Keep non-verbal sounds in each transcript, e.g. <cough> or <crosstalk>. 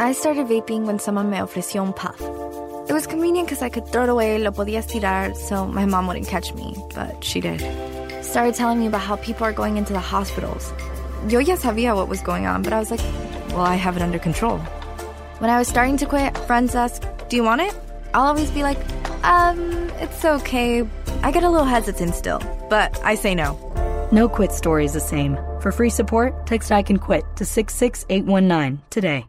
I started vaping when someone me ofreció un puff. It was convenient because I could throw it away, lo podía tirar, so my mom wouldn't catch me, but she did. Started telling me about how people are going into the hospitals. Yo ya sabía what was going on, but I was like, well, I have it under control. When I was starting to quit, friends ask, do you want it? I'll always be like, um, it's okay. I get a little hesitant still, but I say no. No quit story is the same. For free support, text I can quit to 66819 today.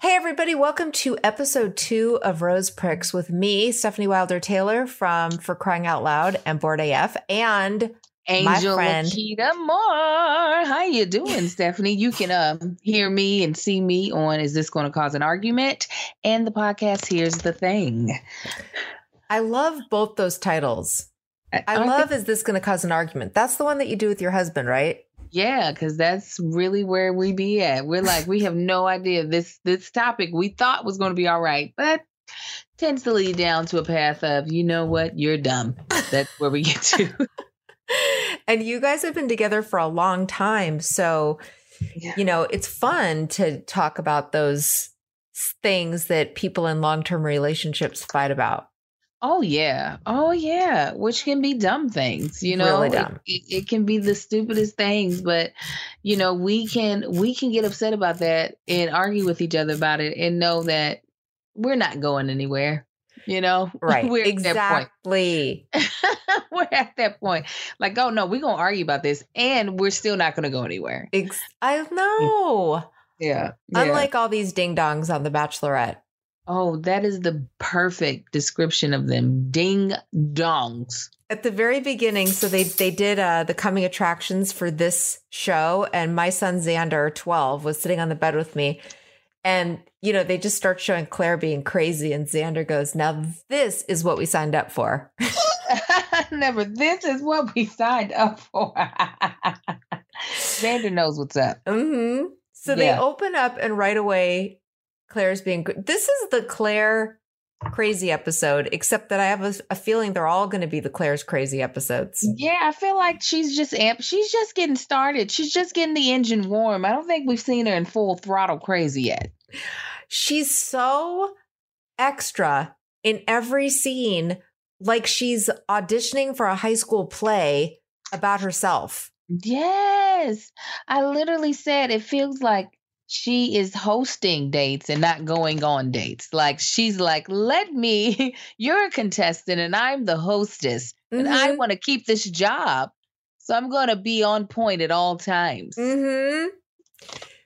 Hey, everybody, welcome to episode two of Rose Pricks with me, Stefanie Wilder Taylor from For Crying Out Loud and Bored AF, and Angel my friend. Laketa Moore. How you doing, <laughs> Stefanie? You can um, hear me and see me on Is This Going to Cause an Argument? And the podcast Here's the Thing. I love both those titles. I I love think- Is This Going to Cause an Argument? That's the one that you do with your husband, right? Yeah, because that's really where we be at. We're like, we have no idea. This this topic we thought was going to be all right, but tends to lead down to a path of, you know what, you're dumb. That's where we get to. <laughs> and you guys have been together for a long time. So, Yeah. you know, it's fun to talk about those things that people in long term relationships fight about. Oh yeah. Oh yeah. Which can be dumb things, you know. Really It- dumb. It, it can be the stupidest things, but you know, we can we can get upset about that and argue with each other about it and know that we're not going anywhere. You know? <laughs> Right. we're exactly. point. <laughs> we're at that point. Like, oh no, we're gonna argue about this and we're still not gonna go anywhere. Ex- I know. Yeah. Unlike all these ding dongs on The Bachelorette. Oh, that is the perfect description of them. Ding dongs. At the very beginning, so they they did uh, the coming attractions for this show, and my son Xander, twelve, was sitting on the bed with me, and you know they just start showing Clare being crazy, and Xander goes, "Now this is what we signed up for." <laughs> Never. This is what we signed up for. <laughs> Xander knows what's up. hmm So they open up, and right away, Clare's being. This is the Clare crazy episode, except that I have a, a feeling they're all going to be the Clare's crazy episodes. Yeah, I feel like she's just amp. She's just getting started. She's just getting the engine warm. I don't think we've seen her in full throttle crazy yet. She's so extra in every scene, like she's auditioning for a high school play about herself. Yes, I literally said it feels like she is hosting dates and not going on dates. Like she's like, let me. <laughs> You're a contestant and I'm the hostess, and I Mhm. want to keep this job, so I'm going to be on point at all times. Mm-hmm.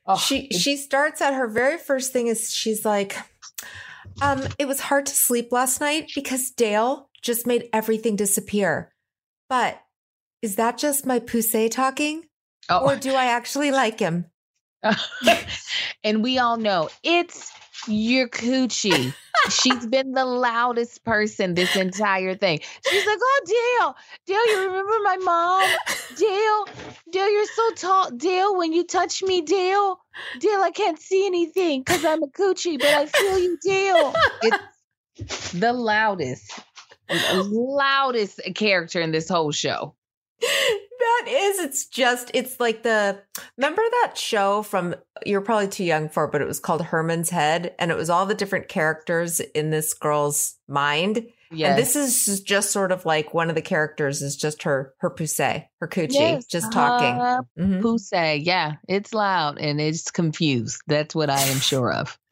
Oh, she she starts at her very first thing is she's like, um, it was hard to sleep last night because Dale just made everything disappear. But is that just my poussey talking? oh. Or do I actually like him? <laughs> and we all know it's your coochie. She's been the loudest person this entire thing. She's like, "Oh, Dale, Dale, you remember my mom? Dale, Dale, you're so tall. Dale, when you touch me, Dale, Dale, I can't see anything because I'm a coochie, but I feel you, Dale." It's the loudest, loudest character in this whole show. That is, it's just, it's like the, remember that show from, you're probably too young for it, but it was called Herman's Head. And it was all the different characters in this girl's mind. Yeah, And this is just sort of like one of the characters is just her, her poussey, her coochie, Yes, just talking. uh, Mhm. Say, yeah, it's loud and it's confused. That's what I am sure of. <laughs>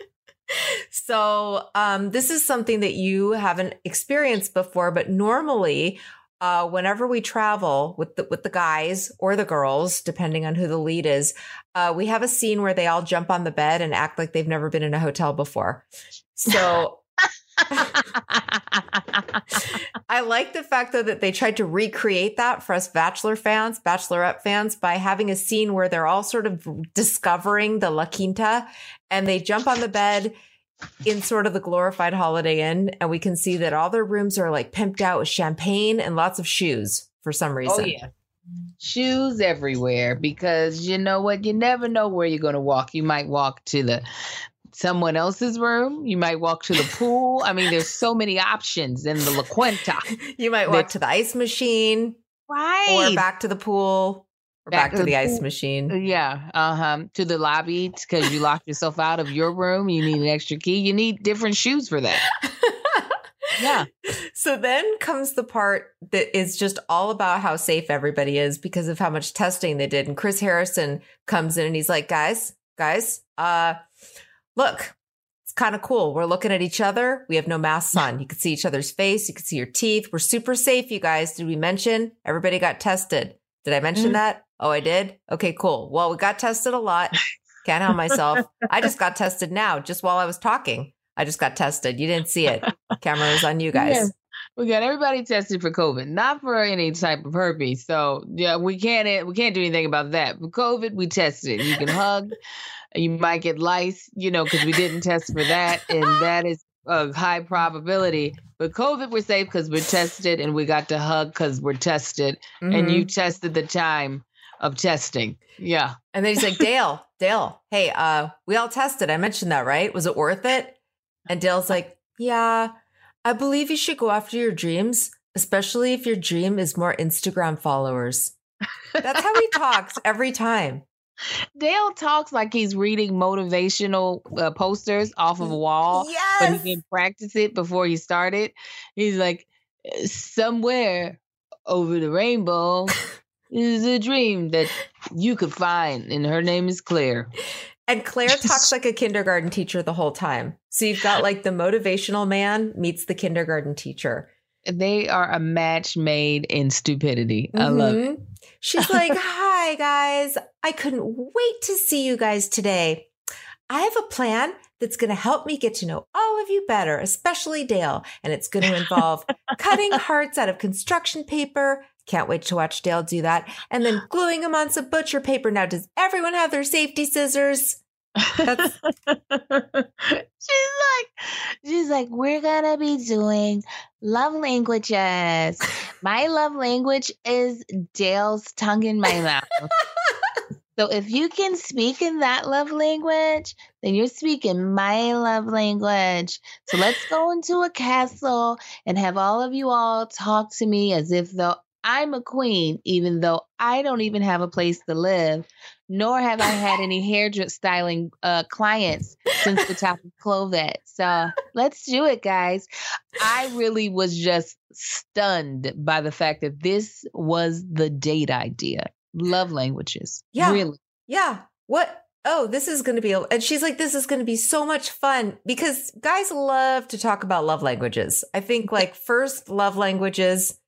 So, um, this is something that you haven't experienced before, but normally, uh, whenever we travel with the, with the guys or the girls, depending on who the lead is, uh, we have a scene where they all jump on the bed and act like they've never been in a hotel before. So I like the fact though that they tried to recreate that for us Bachelor fans, Bachelorette fans, by having a scene where they're all sort of discovering the La Quinta and they jump on the bed in sort of the glorified Holiday Inn, and we can see that all their rooms are like pimped out with champagne and lots of shoes for some oh, reason. oh yeah. shoes everywhere because you know what? You never know where you're going to walk. You might walk to the someone else's room. You might walk to the pool. I mean, there's so many options in the La Quinta. <laughs> You might walk to the ice machine, Right. or back to the pool, or back, to the ice machine. Yeah, uh huh. To the lobby because you locked yourself out of your room. You need an extra key. You need different shoes for that. <laughs> Yeah. So then comes the part that is just all about how safe everybody is because of how much testing they did. And Chris Harrison comes in and he's like, guys, guys, uh, look, it's kind of cool. We're looking at each other. We have no masks on. You can see each other's face. You can see your teeth. We're super safe, you guys. Did we mention everybody got tested? Did I mention Mhm. that? Oh, I did? Okay, cool. Well, we got tested a lot. Can't help myself. I just got tested now, just while I was talking. I just got tested. You didn't see it. Camera was on you <laughs> guys. Yeah. We got everybody tested for COVID, not for any type of herpes. So yeah, we can't we can't do anything about that. For COVID, we tested. You can hug. You might get lice, you know, because we didn't test for that, and that is a high probability. But COVID, we're safe because we're tested, and we got to hug because we're tested, and Mhm. you tested the time of testing. Yeah. And then he's like, Dale, Dale, hey, uh, we all tested. I mentioned that, right? Was it worth it? And Dale's like, Yeah, I believe you should go after your dreams, especially if your dream is more Instagram followers. That's how he talks every time. Dale talks like he's reading motivational uh, posters off of a wall. yes! but he didn't practice it before he started. He's like, somewhere over the rainbow <laughs> is a dream that you could find, and her name is Clare. And Clare talks like a kindergarten teacher the whole time. So you've got like the motivational man meets the kindergarten teacher. They are a match made in stupidity. I love it. Mhm. She's like, Hi, guys. I couldn't wait to see you guys today. I have a plan that's going to help me get to know all of you better, especially Dale. And it's going to involve <laughs> cutting hearts out of construction paper. Can't wait to watch Dale do that. And then gluing them on some butcher paper. Now, does everyone have their safety scissors? That's- <laughs> she's like, she's like, we're gonna be doing love languages. My love language is Dale's tongue in my mouth. so if you can speak in that love language, then you're speaking my love language. So let's go into a castle and have all of you all talk to me as if though I'm a queen, even though I don't even have a place to live, nor have I had any hair styling uh, clients since the top of COVID. So let's do it, guys. I really was just stunned by the fact that this was the date idea. Love languages. Yeah. Really. Yeah. What? Oh, this is going to be, a, and she's like, this is going to be so much fun because guys love to talk about love languages. I think like first love languages,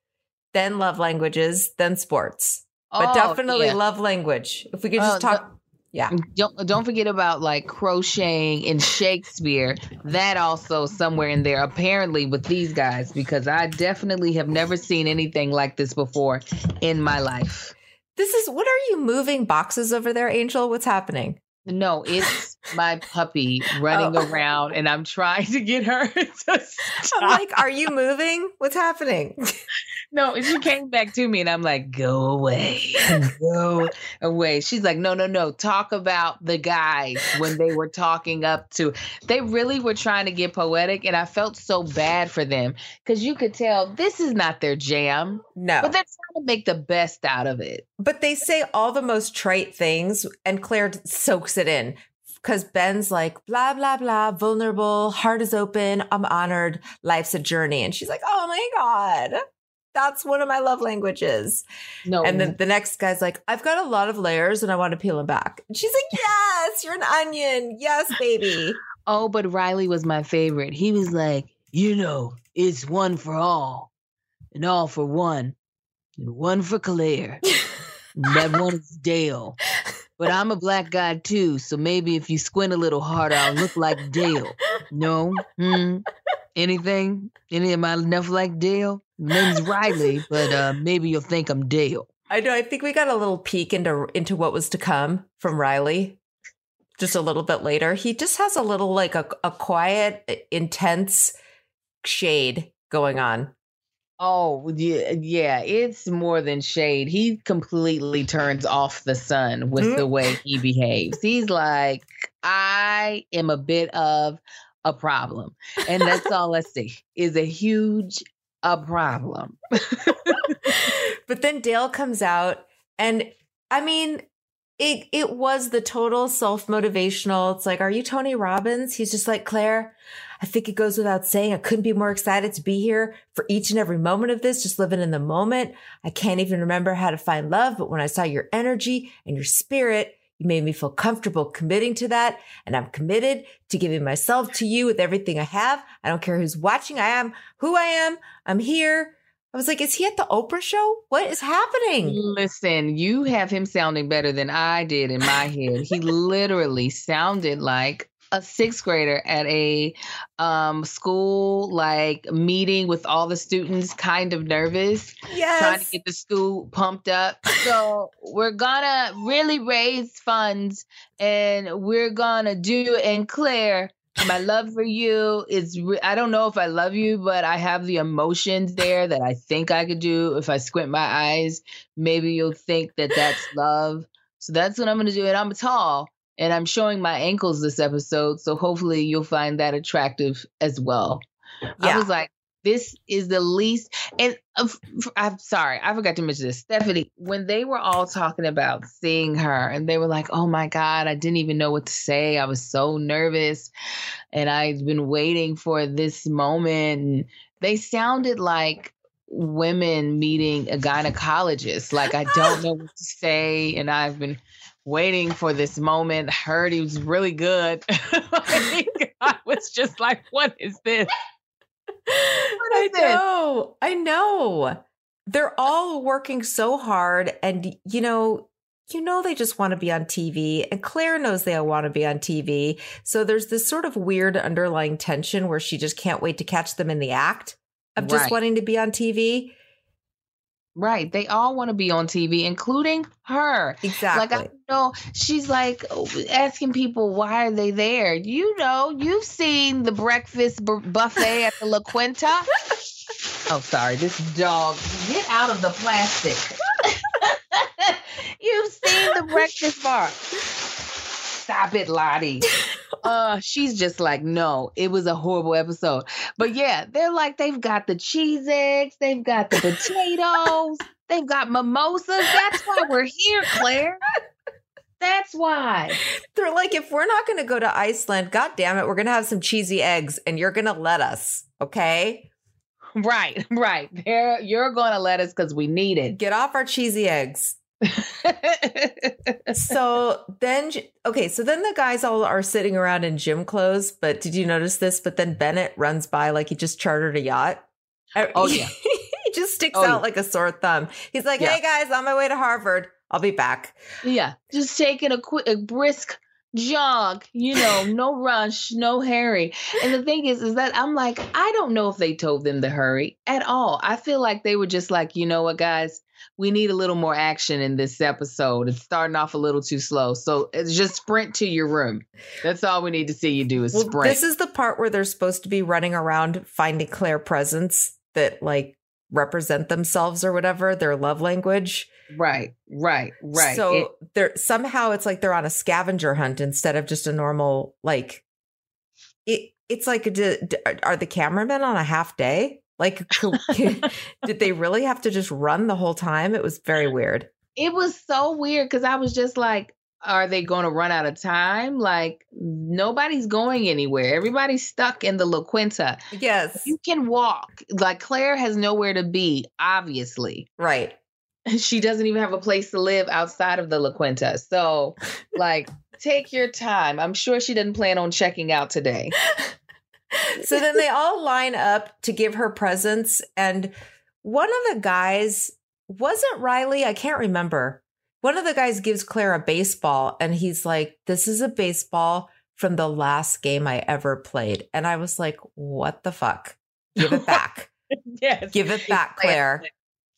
then love languages, then sports, but Oh, definitely yeah. love language. If we could just Oh, talk, yeah. Don't don't forget about like crocheting in Shakespeare. That also somewhere in there, apparently with these guys, because I definitely have never seen anything like this before in my life. This is, what are you moving boxes over there, Angel? What's happening? No, it's my puppy running Oh. around, and I'm trying to get her <laughs> to I'm like, are you moving? What's happening? No, and she came back to me, and I'm like, "Go away, go away." She's like, "No, no, no. Talk about the guys when they were talking up to. They really were trying to get poetic, and I felt so bad for them because you could tell this is not their jam, No. but they're trying to make the best out of it. But they say all the most trite things, and Clare soaks it in. Because Ben's like, blah, blah, blah, vulnerable, heart is open, I'm honored, life's a journey. And she's like, oh my God, that's one of my love languages. No, And then the next guy's like, I've got a lot of layers and I want to peel them back. And she's like, <laughs> yes, you're an onion. Yes, baby. Oh, but Riley was my favorite. He was like, you know, it's one for all, and all for one, and one for Clare. <laughs> and that one is Dale. But I'm a black guy too, so maybe if you squint a little harder, I'll look like Dale. No? Hmm? Anything? Any of my enough like Dale? Name's Riley, but uh, maybe you'll think I'm Dale. I know. I think we got a little peek into into what was to come from Riley. Just a little bit later, he just has a little like a, a quiet, intense shade going on. Oh yeah, yeah, it's more than shade. He completely turns off the sun with the mm-hmm. way he behaves. He's like, I am a bit of a problem, and that's all I see is a huge a problem. <laughs> but then Dale comes out and I mean it it was the total self-motivational. It's like, are you Tony Robbins? He's just like, Clare, I think it goes without saying. I couldn't be more excited to be here for each and every moment of this, just living in the moment. I can't even remember how to find love, but when I saw your energy and your spirit, you made me feel comfortable committing to that. And I'm committed to giving myself to you with everything I have. I don't care who's watching. I am who I am. I'm here. I was like, is he at the Oprah show? What is happening? Listen, you have him sounding better than I did in my head. He literally sounded like a sixth grader at a um, school like meeting with all the students, kind of nervous, trying to get the school pumped up. So we're gonna really raise funds, and we're gonna do. And Clare, my love for you is. Re- I don't know if I love you, but I have the emotions there that I think I could do. If I squint my eyes, maybe you'll think that that's love. So that's what I'm gonna do. And I'm tall. And I'm showing my ankles this episode, so hopefully you'll find that attractive as well. I was like, this is the least. And uh, I'm sorry, I forgot to mention this. Stefanie, when they were all talking about seeing her, and they were like, oh my God, I didn't even know what to say. I was so nervous. And I'd been waiting for this moment. And they sounded like women meeting a gynecologist. Like, I don't know what to say. And I've been waiting for this moment. Heard he was really good. <laughs> Like, I was just like, what is this? <laughs> I is this? know. I know. They're all working so hard and you know, you know they just want to be on TV and Clare knows they all want to be on TV. So there's this sort of weird underlying tension where she just can't wait to catch them in the act of just Right. wanting to be on TV. Right. They all want to be on TV, including her. Exactly. Like I know she's like asking people why are they there. You know, you've seen the breakfast bu- buffet at the La Quinta. <laughs> oh, sorry, this dog. Get out of the plastic. <laughs> you've seen the breakfast bar. Stop it, Lottie. <laughs> Uh, she's just like, no, it was a horrible episode. But yeah, they're like, they've got the cheese eggs, they've got the potatoes, <laughs> they've got mimosas. That's why we're here, Clare. That's why. They're like, if we're not going to go to Iceland, God damn it, we're going to have some cheesy eggs and you're going to let us. Okay. Right, <laughs> right. They're, you're going to let us because we need it. Get off our cheesy eggs. So then okay so then the guys all are sitting around in gym clothes but did you notice this but then bennett runs by like he just chartered a yacht er, Oh, yeah. <laughs> he just sticks Oh, out yeah. like a sore thumb he's like Yeah. hey guys on my way to harvard i'll be back yeah, just taking a quick, a brisk jog. You know, no rush, no hurry. And the thing is, is that I'm like, I don't know if they told them to hurry at all. I feel like they were just like, you know what, guys, we need a little more action in this episode. It's starting off a little too slow, so it's just sprint to your room. That's all we need to see you do is well sprint. this is the part where they're supposed to be running around finding clare presents that like represent themselves or whatever their love language right, right, right. So It- they're somehow it's like they're on a scavenger hunt instead of just a normal like it. It's like d- are the cameramen on a half day? Like, <laughs> <laughs> did they really have to just run the whole time? It was very weird. it was so weird because I was just like, are they going to run out of time? Like, nobody's going anywhere. Everybody's stuck in the La Quinta. Yes, You can walk. Like, Clare has nowhere to be, obviously. right. <laughs> She doesn't even have a place to live outside of the La Quinta. So, like, take your time. I'm sure she didn't plan on checking out today. <laughs> So then they all line up to give her presents, and one of the guys wasn't Riley. I can't remember. One of the guys gives Clare a baseball, and he's like, "This is a baseball from the last game I ever played." And I was like, "What the fuck? Give it <laughs> back! yes. Give it back, Clare!"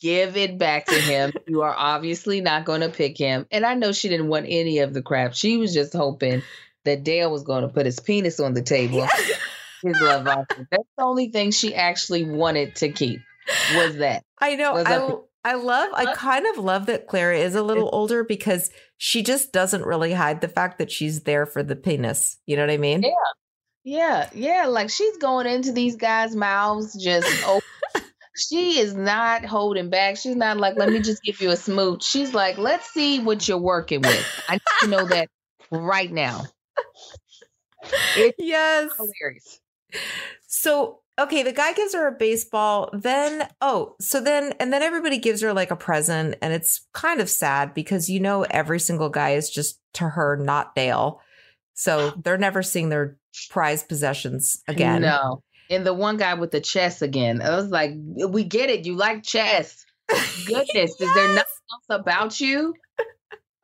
Give it back to him. you are obviously not going to pick him. And I know she didn't want any of the crap. She was just hoping that Dale was going to put his penis on the table. <laughs> His love offering. That's the only thing she actually wanted to keep. was that. I know. I, I love, I kind of love that Clara is a little older because she just doesn't really hide the fact that she's there for the penis. You know what I mean? Yeah. Yeah, yeah. Like she's going into these guys' mouths just oh she is not holding back. She's not like, let me just give you a smooch. She's like, let's see what you're working with. I need to know that right now. It's <laughs> Yes. hilarious. So, okay, the guy gives her a baseball. Then, oh, so then, and then everybody gives her like a present. And it's kind of sad because you know, every single guy is just to her, not Dale. So <gasps> they're never seeing their prized possessions again. No. And the one guy with the chess again. I was like, we get it. You like chess. <laughs> Goodness. Is there nothing else about you?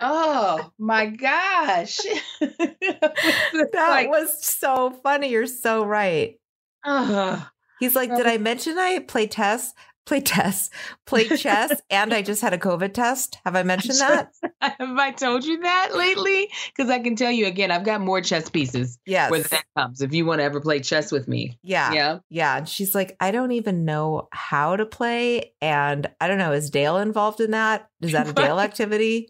Oh my gosh. <laughs> That like, was so funny. You're so right. oh. He's like, Did oh. I mention I play chess? Play chess, play <laughs> chess, and I just had a COVID test. Have I mentioned that? <laughs> Have I told you that lately? Because I can tell you again, I've got more chess pieces Yes. where that comes. If you want to ever play chess with me. yeah. Yeah. Yeah. And she's like, I don't even know how to play. And I don't know, is Dale involved in that? Is that a Dale activity?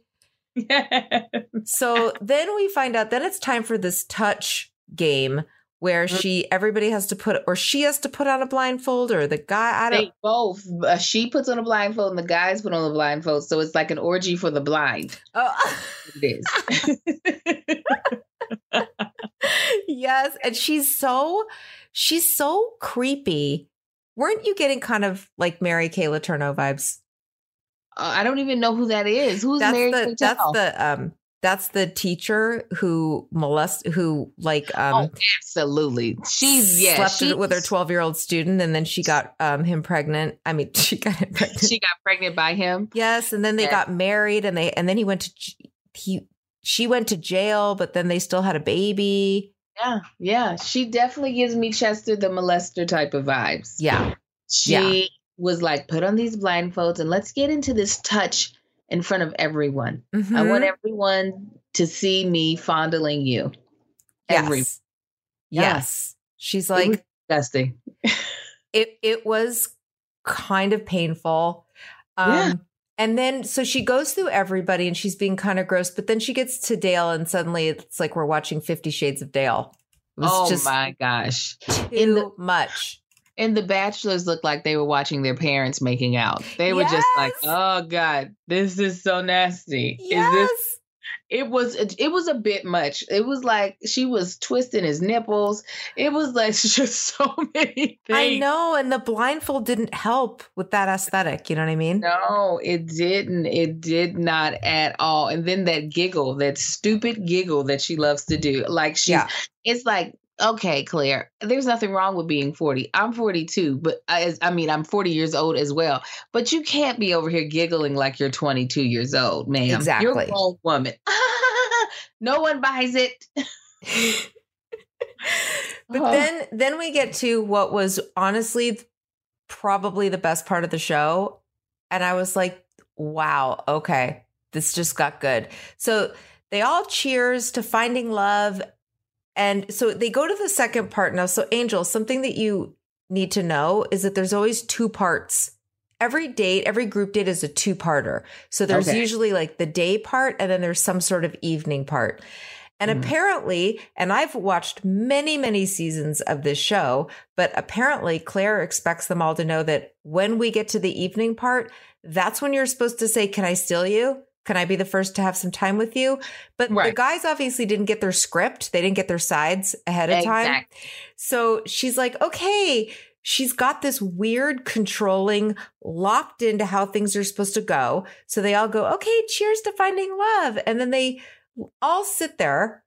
<laughs> Yeah. So then we find out then it's time for this touch game where Mm. she everybody has to put or she has to put on a blindfold or the guy I don't They both. Uh, she puts on a blindfold and the guys put on a blindfold. So it's like an orgy for the blind. oh. It is. <laughs> yes and she's so she's so creepy weren't you getting kind of like mary kay letourneau vibes Uh, I don't even know who that is. Who's that's Mary the that's the um that's the teacher who molest who like um oh, absolutely. She's yeah. slept she, with her 12 year old student and then she got um him pregnant i mean <laughs> she got him pregnant She got pregnant by him. yes and then they Yeah. got married and they and then he went to he she went to jail but then they still had a baby Yeah, yeah. She definitely gives me Chester the molester type of vibes. yeah She Yeah. Was like, put on these blindfolds and let's get into this touch in front of everyone. I Mhm. want everyone to see me fondling you. Every yes yes she's It like disgusting. <laughs> it it was kind of painful um Yeah. and then so she goes through everybody and she's being kind of gross but then she gets to dale and suddenly it's like we're watching 50 shades of dale it was Oh just my gosh. too In the- much And the bachelors looked like they were watching their parents making out. They were just like, "Oh God, this is so nasty." yes Is this it was it was a bit much. It was like she was twisting his nipples. It was like <laughs> just so many things. i know and the blindfold didn't help with that aesthetic you know what i mean No, it didn't. It did not at all. And then that giggle, that stupid giggle that she loves to do. Like she Yeah. it's like, okay, Clare, there's nothing wrong with being 40. I'm 42, but I, I mean, I'm 40 years old as well. But you can't be over here giggling like you're 22 years old, ma'am. You're Exactly. old woman. <laughs> no one buys it. <laughs> But Oh. then then we get to what was honestly probably the best part of the show and I was like, "Wow, okay. This just got good." So they all cheers to finding love and so they go to the second part now. So Angel, something that you need to know is that there's always two parts. Every date, every group date is a two-parter. So there's Okay. usually like the day part and then there's some sort of evening part. And Mhm. apparently, and I've watched many, many seasons of this show, but apparently Clare expects them all to know that when we get to the evening part, that's when you're supposed to say, Can I steal you? Can I be the first to have some time with you? But the guys obviously didn't get their script. They didn't get their sides ahead of time. So she's like, okay, she's got this weird controlling locked into how things are supposed to go. So they all go, okay, cheers to finding love. And then they all sit there.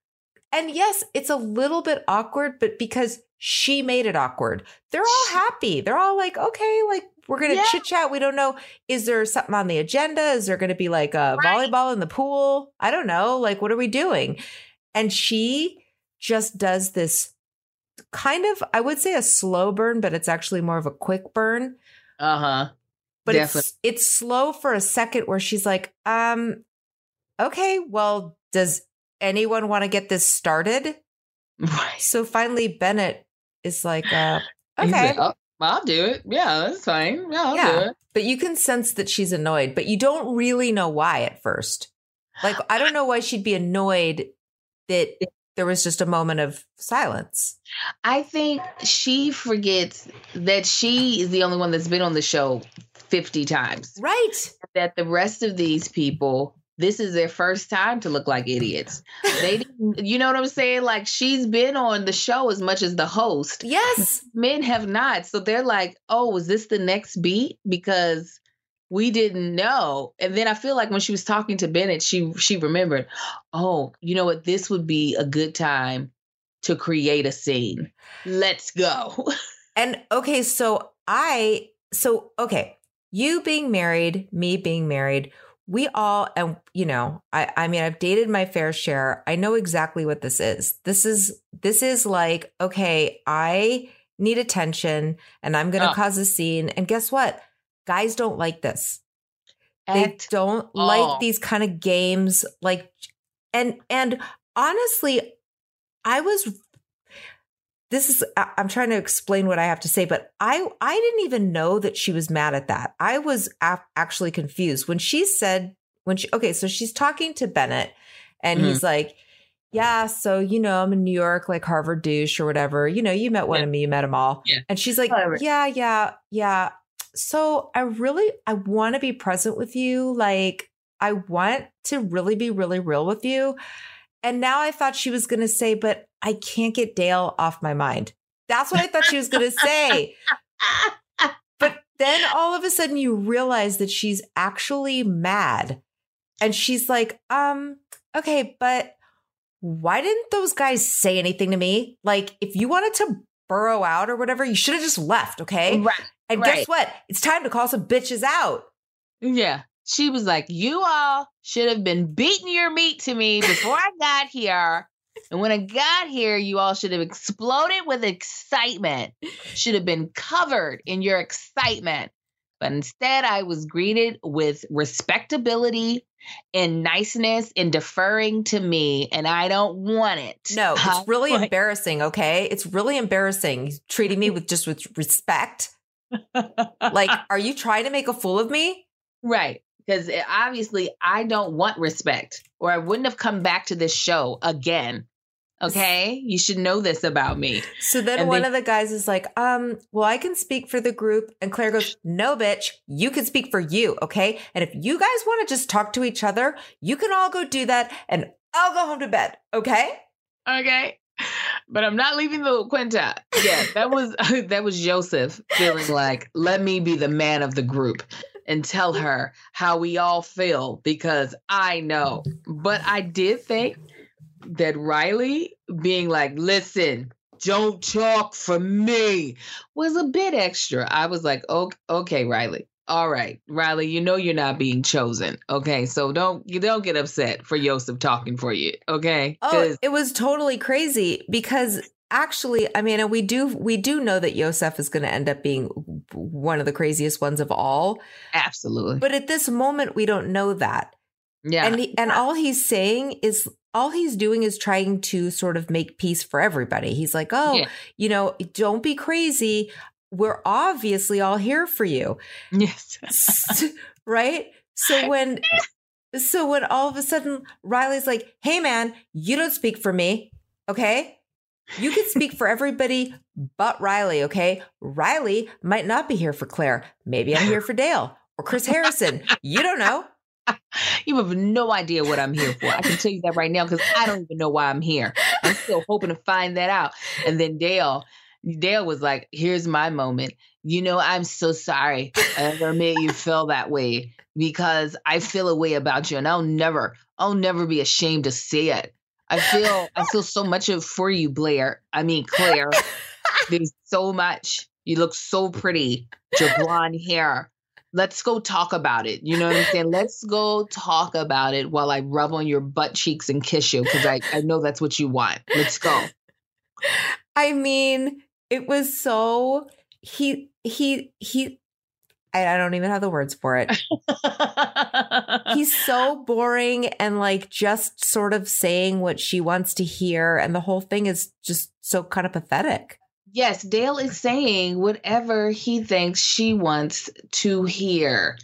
And yes, it's a little bit awkward, but because she made it awkward, they're all happy. They're all like, okay, like we're going to Yeah. chit chat. We don't know. Is there something on the agenda? Is there going to be like a Right. volleyball in the pool? I don't know. Like, what are we doing? And she just does this kind of, I would say a slow burn, but it's actually more of a quick burn. Uh-huh. But Definitely. it's it's slow for a second where she's like, um, okay, well, does anyone want to get this started? <laughs> Right. So finally Bennett is like, uh, okay. like, oh, I'll do it. Yeah, that's fine. Yeah, I'll Yeah. do it. But you can sense that she's annoyed, but you don't really know why at first. Like, I don't know why she'd be annoyed that there was just a moment of silence. I think she forgets that she is the only one that's been on the show 50 times. Right. That the rest of these people, this is their first time to look like idiots. They <laughs> didn't, you know what I'm saying? Like she's been on the show as much as the host. Yes. Men have not. So they're like, oh, was this the next beat? Because we didn't know. And then I feel like when she was talking to Bennett, she she remembered, oh, you know what? This would be a good time to create a scene. Let's go. <laughs> And okay, so I, so, okay, you being married, me being married, we all, and you know, I, I mean, I've dated my fair share. I know exactly what this is. This is, this is like, okay, I need attention and I'm going to Oh. cause a scene. And guess what? Guys don't like this. They don't all. like these kind of games. Like, and, and honestly, I was this is I- i'm trying to explain what i have to say but i i didn't even know that she was mad at that i was a- actually confused when she said when she okay so she's talking to bennett and Mhm. he's like yeah so you know i'm in new york like harvard douche or whatever you know you met one Yeah. of me you met them all Yeah. and she's like Whatever. yeah yeah yeah so i really i want to be present with you like i want to really be really real with you and now I thought she was going to say, but I can't get Dale off my mind. That's what I thought she was going to say. <laughs> But then all of a sudden you realize that she's actually mad. And she's like, um, okay, but why didn't those guys say anything to me? Like, if you wanted to burrow out or whatever, you should have just left, okay? right. And right. guess what? It's time to call some bitches out. Yeah. She was like, You all should have been beating your meat to me before I got here. And when I got here, you all should have exploded with excitement, should have been covered in your excitement. But instead, I was greeted with respectability and niceness and deferring to me. And I don't want it. No, it's <laughs> really embarrassing, okay? It's really embarrassing. Treating me with just with respect. <laughs> Like, are you trying to make a fool of me? Right. Because obviously I don't want respect or I wouldn't have come back to this show again. Okay. You should know this about me. So then And one they- of the guys is like, um, well, I can speak for the group. And Clare goes, no, bitch, you can speak for you. Okay. And if you guys want to just talk to each other, you can all go do that and I'll go home to bed. Okay. Okay. But I'm not leaving the Quinta. Yeah, that was <laughs> that was Joseph feeling like, let me be the man of the group and tell her how we all feel because I know. But I did think that Riley being like, listen, don't talk for me was a bit extra. I was like, okay, okay, Riley. All right, Riley, you know you're not being chosen. Okay, so don't you don't get upset for Joseph talking for you. Okay, Oh, it was totally crazy because actually, I mean, and we do we do know that Yosef is going to end up being one of the craziest ones of all. absolutely. But at this moment, we don't know that. Yeah. And he, and all he's saying is all he's doing is trying to sort of make peace for everybody. He's like, "Oh, Yeah. you know, don't be crazy. We're obviously all here for you." yes. <laughs> right? So when so when all of a sudden Riley's like, "Hey man, you don't speak for me." Okay? You can speak for everybody but Riley, okay? Riley might not be here for Clare. Maybe I'm here for Dale or Chris Harrison. You don't know. <laughs> You have no idea what I'm here for. I can tell you that right now because I don't even know why I'm here. I'm still hoping to find that out. And then Dale, Dale was like, here's my moment. You know, I'm so sorry I ever made you feel that way because I feel a way about you and I'll never, I'll never be ashamed to say it. I feel I feel so much of for you, Blair. I mean Clare. <laughs> There's so much. You look so pretty. Your blonde hair. Let's go talk about it. You know what I'm saying? Let's go talk about it while I rub on your butt cheeks and kiss you because I, I know that's what you want. Let's go. I mean, it was so he he he I, don't even have the words for it. <laughs> He's so boring and like just sort of saying what she wants to hear and the whole thing is just so kind of pathetic. Yes, Dale is saying whatever he thinks she wants to hear.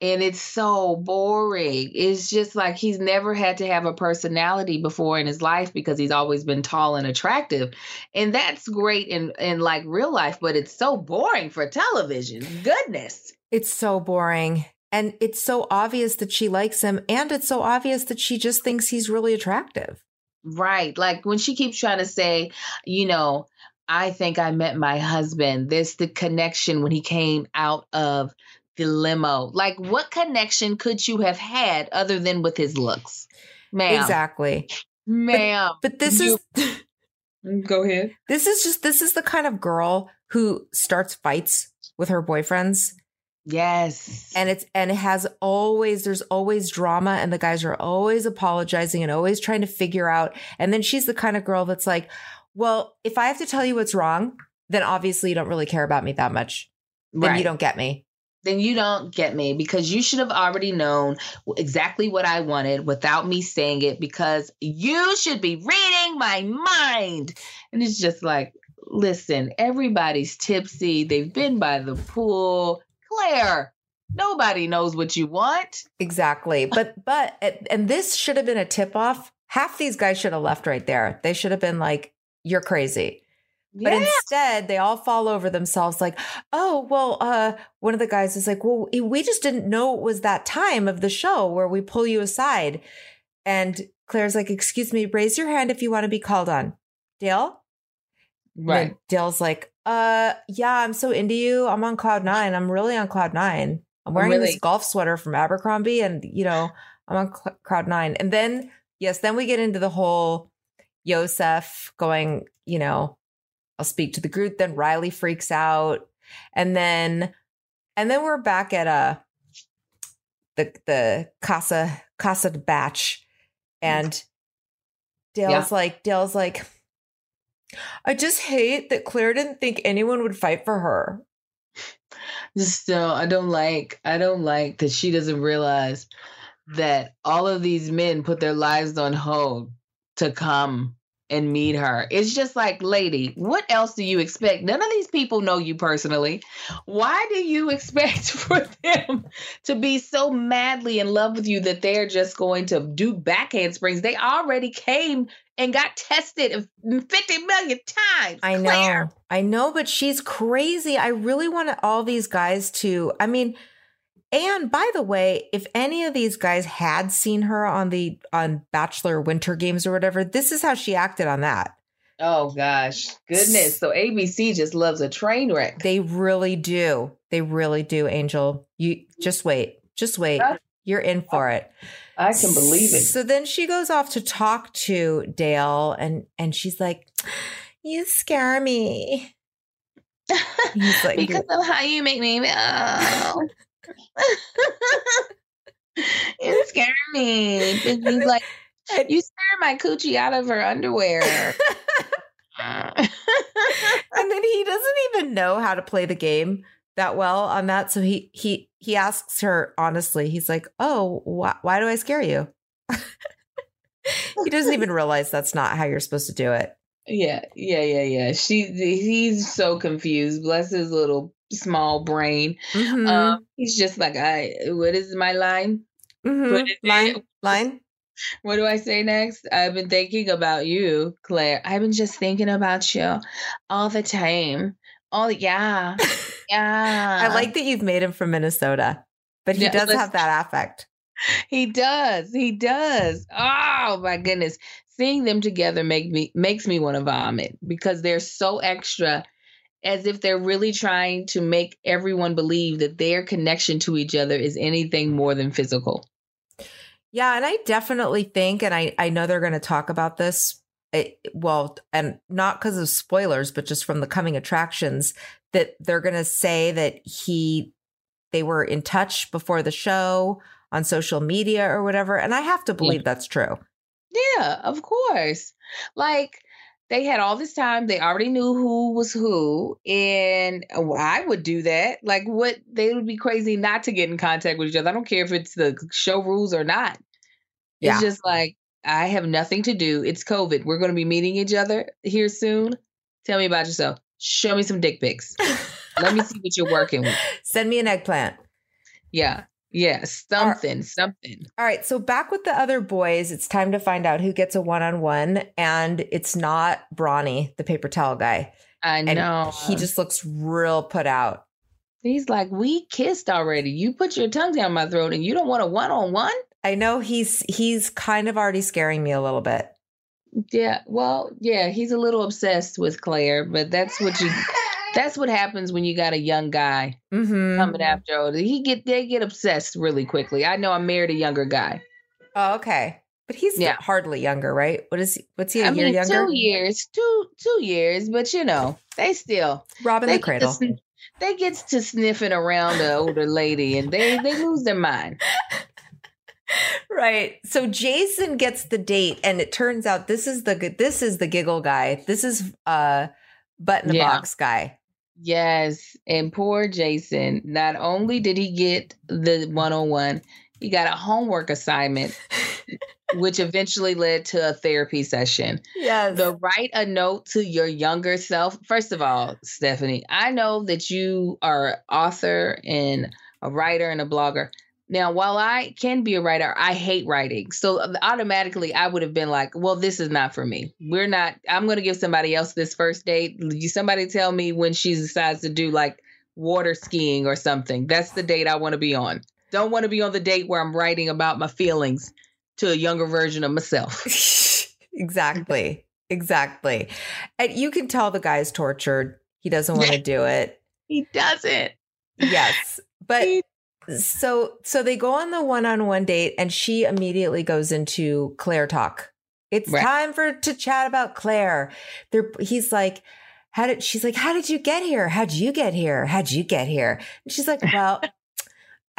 And it's so boring. It's just like he's never had to have a personality before in his life because he's always been tall and attractive. And that's great in, in like real life, but it's so boring for television. Goodness. It's so boring. And it's so obvious that she likes him. And it's so obvious that she just thinks he's really attractive. Right. Like when she keeps trying to say, you know, I think I met my husband. This the connection when he came out of the limo. Like, what connection could you have had other than with his looks, ma'am? Exactly. Ma'am. But, but this you, is. <laughs> go ahead. This is just, this is the kind of girl who starts fights with her boyfriends. Yes. And it's, and it has always, there's always drama, and the guys are always apologizing and always trying to figure out. And then she's the kind of girl that's like, well, if I have to tell you what's wrong, then obviously you don't really care about me that much. Then right. you don't get me then you don't get me because you should have already known exactly what I wanted without me saying it because you should be reading my mind. And it's just like, listen, everybody's tipsy. They've been by the pool. Clare, nobody knows what you want. Exactly. But, but, and this should have been a tip off. Half these guys should have left right there. They should have been like, you're crazy. But yeah. instead, they all fall over themselves like, oh, well, uh, one of the guys is like, well, we just didn't know it was that time of the show where we pull you aside. And Clare's like, excuse me, raise your hand if you want to be called on. Dale? Right. Dale's like, uh, yeah, I'm so into you. I'm on cloud nine. I'm really on cloud nine. I'm wearing really? this golf sweater from Abercrombie and, you know, I'm on cl- cloud nine. And then, yes, then we get into the whole Yosef going, you know, I'll speak to the group. Then Riley freaks out. And then and then we're back at a uh, the the Casa Casa Batch. And Dale's yeah. like, Dale's like, I just hate that Clare didn't think anyone would fight for her. So I don't like I don't like that she doesn't realize that all of these men put their lives on hold to come and meet her. It's just like, lady, what else do you expect? None of these people know you personally. Why do you expect <laughs> for them to be so madly in love with you that they're just going to do backhand springs? They already came and got tested 50 million times. I know. I know, but she's crazy. I really want all these guys to, I mean, and by the way, if any of these guys had seen her on the on Bachelor Winter Games or whatever, this is how she acted on that. Oh gosh, goodness! So ABC just loves a train wreck. They really do. They really do, Angel. You just wait. Just wait. You're in for it. I can believe it. So then she goes off to talk to Dale and and she's like, "You scare me." <laughs> He's like, because of how you make me feel. <laughs> you scare me. He's like, <laughs> you scare my coochie out of her underwear. <laughs> and then he doesn't even know how to play the game that well on that. So he he he asks her honestly. He's like, "Oh, wh- why do I scare you?" <laughs> he doesn't even realize that's not how you're supposed to do it. Yeah, yeah, yeah, yeah. She he's so confused. Bless his little small brain. Mm-hmm. Um, he's just like, I. What is my line? Mm-hmm. Line, line. <laughs> What do I say next? I've been thinking about you, Clare. I've been just thinking about you all the time. Oh yeah, <laughs> yeah. I like that you've made him from Minnesota, but he yeah, does have that affect. He does. He does. Oh my goodness. Seeing them together make me makes me want to vomit because they're so extra as if they're really trying to make everyone believe that their connection to each other is anything more than physical. Yeah, and I definitely think, and I, I know they're going to talk about this, it, well, and not because of spoilers, but just from the coming attractions, that they're going to say that he, they were in touch before the show on social media or whatever. And I have to believe yeah. that's true. Yeah, of course. Like, they had all this time. They already knew who was who. And uh, I would do that. Like, what? They would be crazy not to get in contact with each other. I don't care if it's the show rules or not. Yeah. It's just like, I have nothing to do. It's COVID. We're going to be meeting each other here soon. Tell me about yourself. Show me some dick pics. Let me see what you're working with. <laughs> Send me an eggplant. Yeah. Yeah. Something, something. All right. So back with the other boys, it's time to find out who gets a one on one. And it's not Brawny, the paper towel guy. I And know. he just looks real put out. He's like, we kissed already. You put your tongue down my throat and you don't want a one on one? I know he's he's kind of already scaring me a little bit. Yeah. Well, yeah, he's a little obsessed with Clare, but that's what you <laughs> that's what happens when you got a young guy Mm-hmm. coming after older. He get they get obsessed really quickly. I know I married a younger guy. Oh, okay. But he's Yeah. hardly younger, right? What is he? What's he? A I year mean, younger? two years, two two years, but you know, they still Robin they the Cradle. sn- they get to sniffing around the older lady, and they they lose their mind. <laughs> Right. So Jason gets the date, and it turns out this is the this is the giggle guy. This is uh button the Yeah. box guy. Yes, and poor Jason. Not only did he get the one on one, he got a homework assignment, <laughs> which eventually led to a therapy session. Yes. The write a note to your younger self. First of all, Stefanie, I know that you are an author and a writer and a blogger. Now, while I can be a writer, I hate writing. So uh, automatically, I would have been like, well, this is not for me. We're not, I'm going to give somebody else this first date. You, somebody tell me when she decides to do like water skiing or something. That's the date I want to be on. Don't want to be on the date where I'm writing about my feelings to a younger version of myself. <laughs> exactly. Exactly. And you can tell the guy's tortured. He doesn't want to do it. He doesn't. Yes. <laughs> But He- so so they go on the one-on-one date and she immediately goes into Clare talk. It's Right. time for to chat about Clare. There he's like how did she's like how did you get here? How'd you get here? How'd you get here? And she's like, "Well,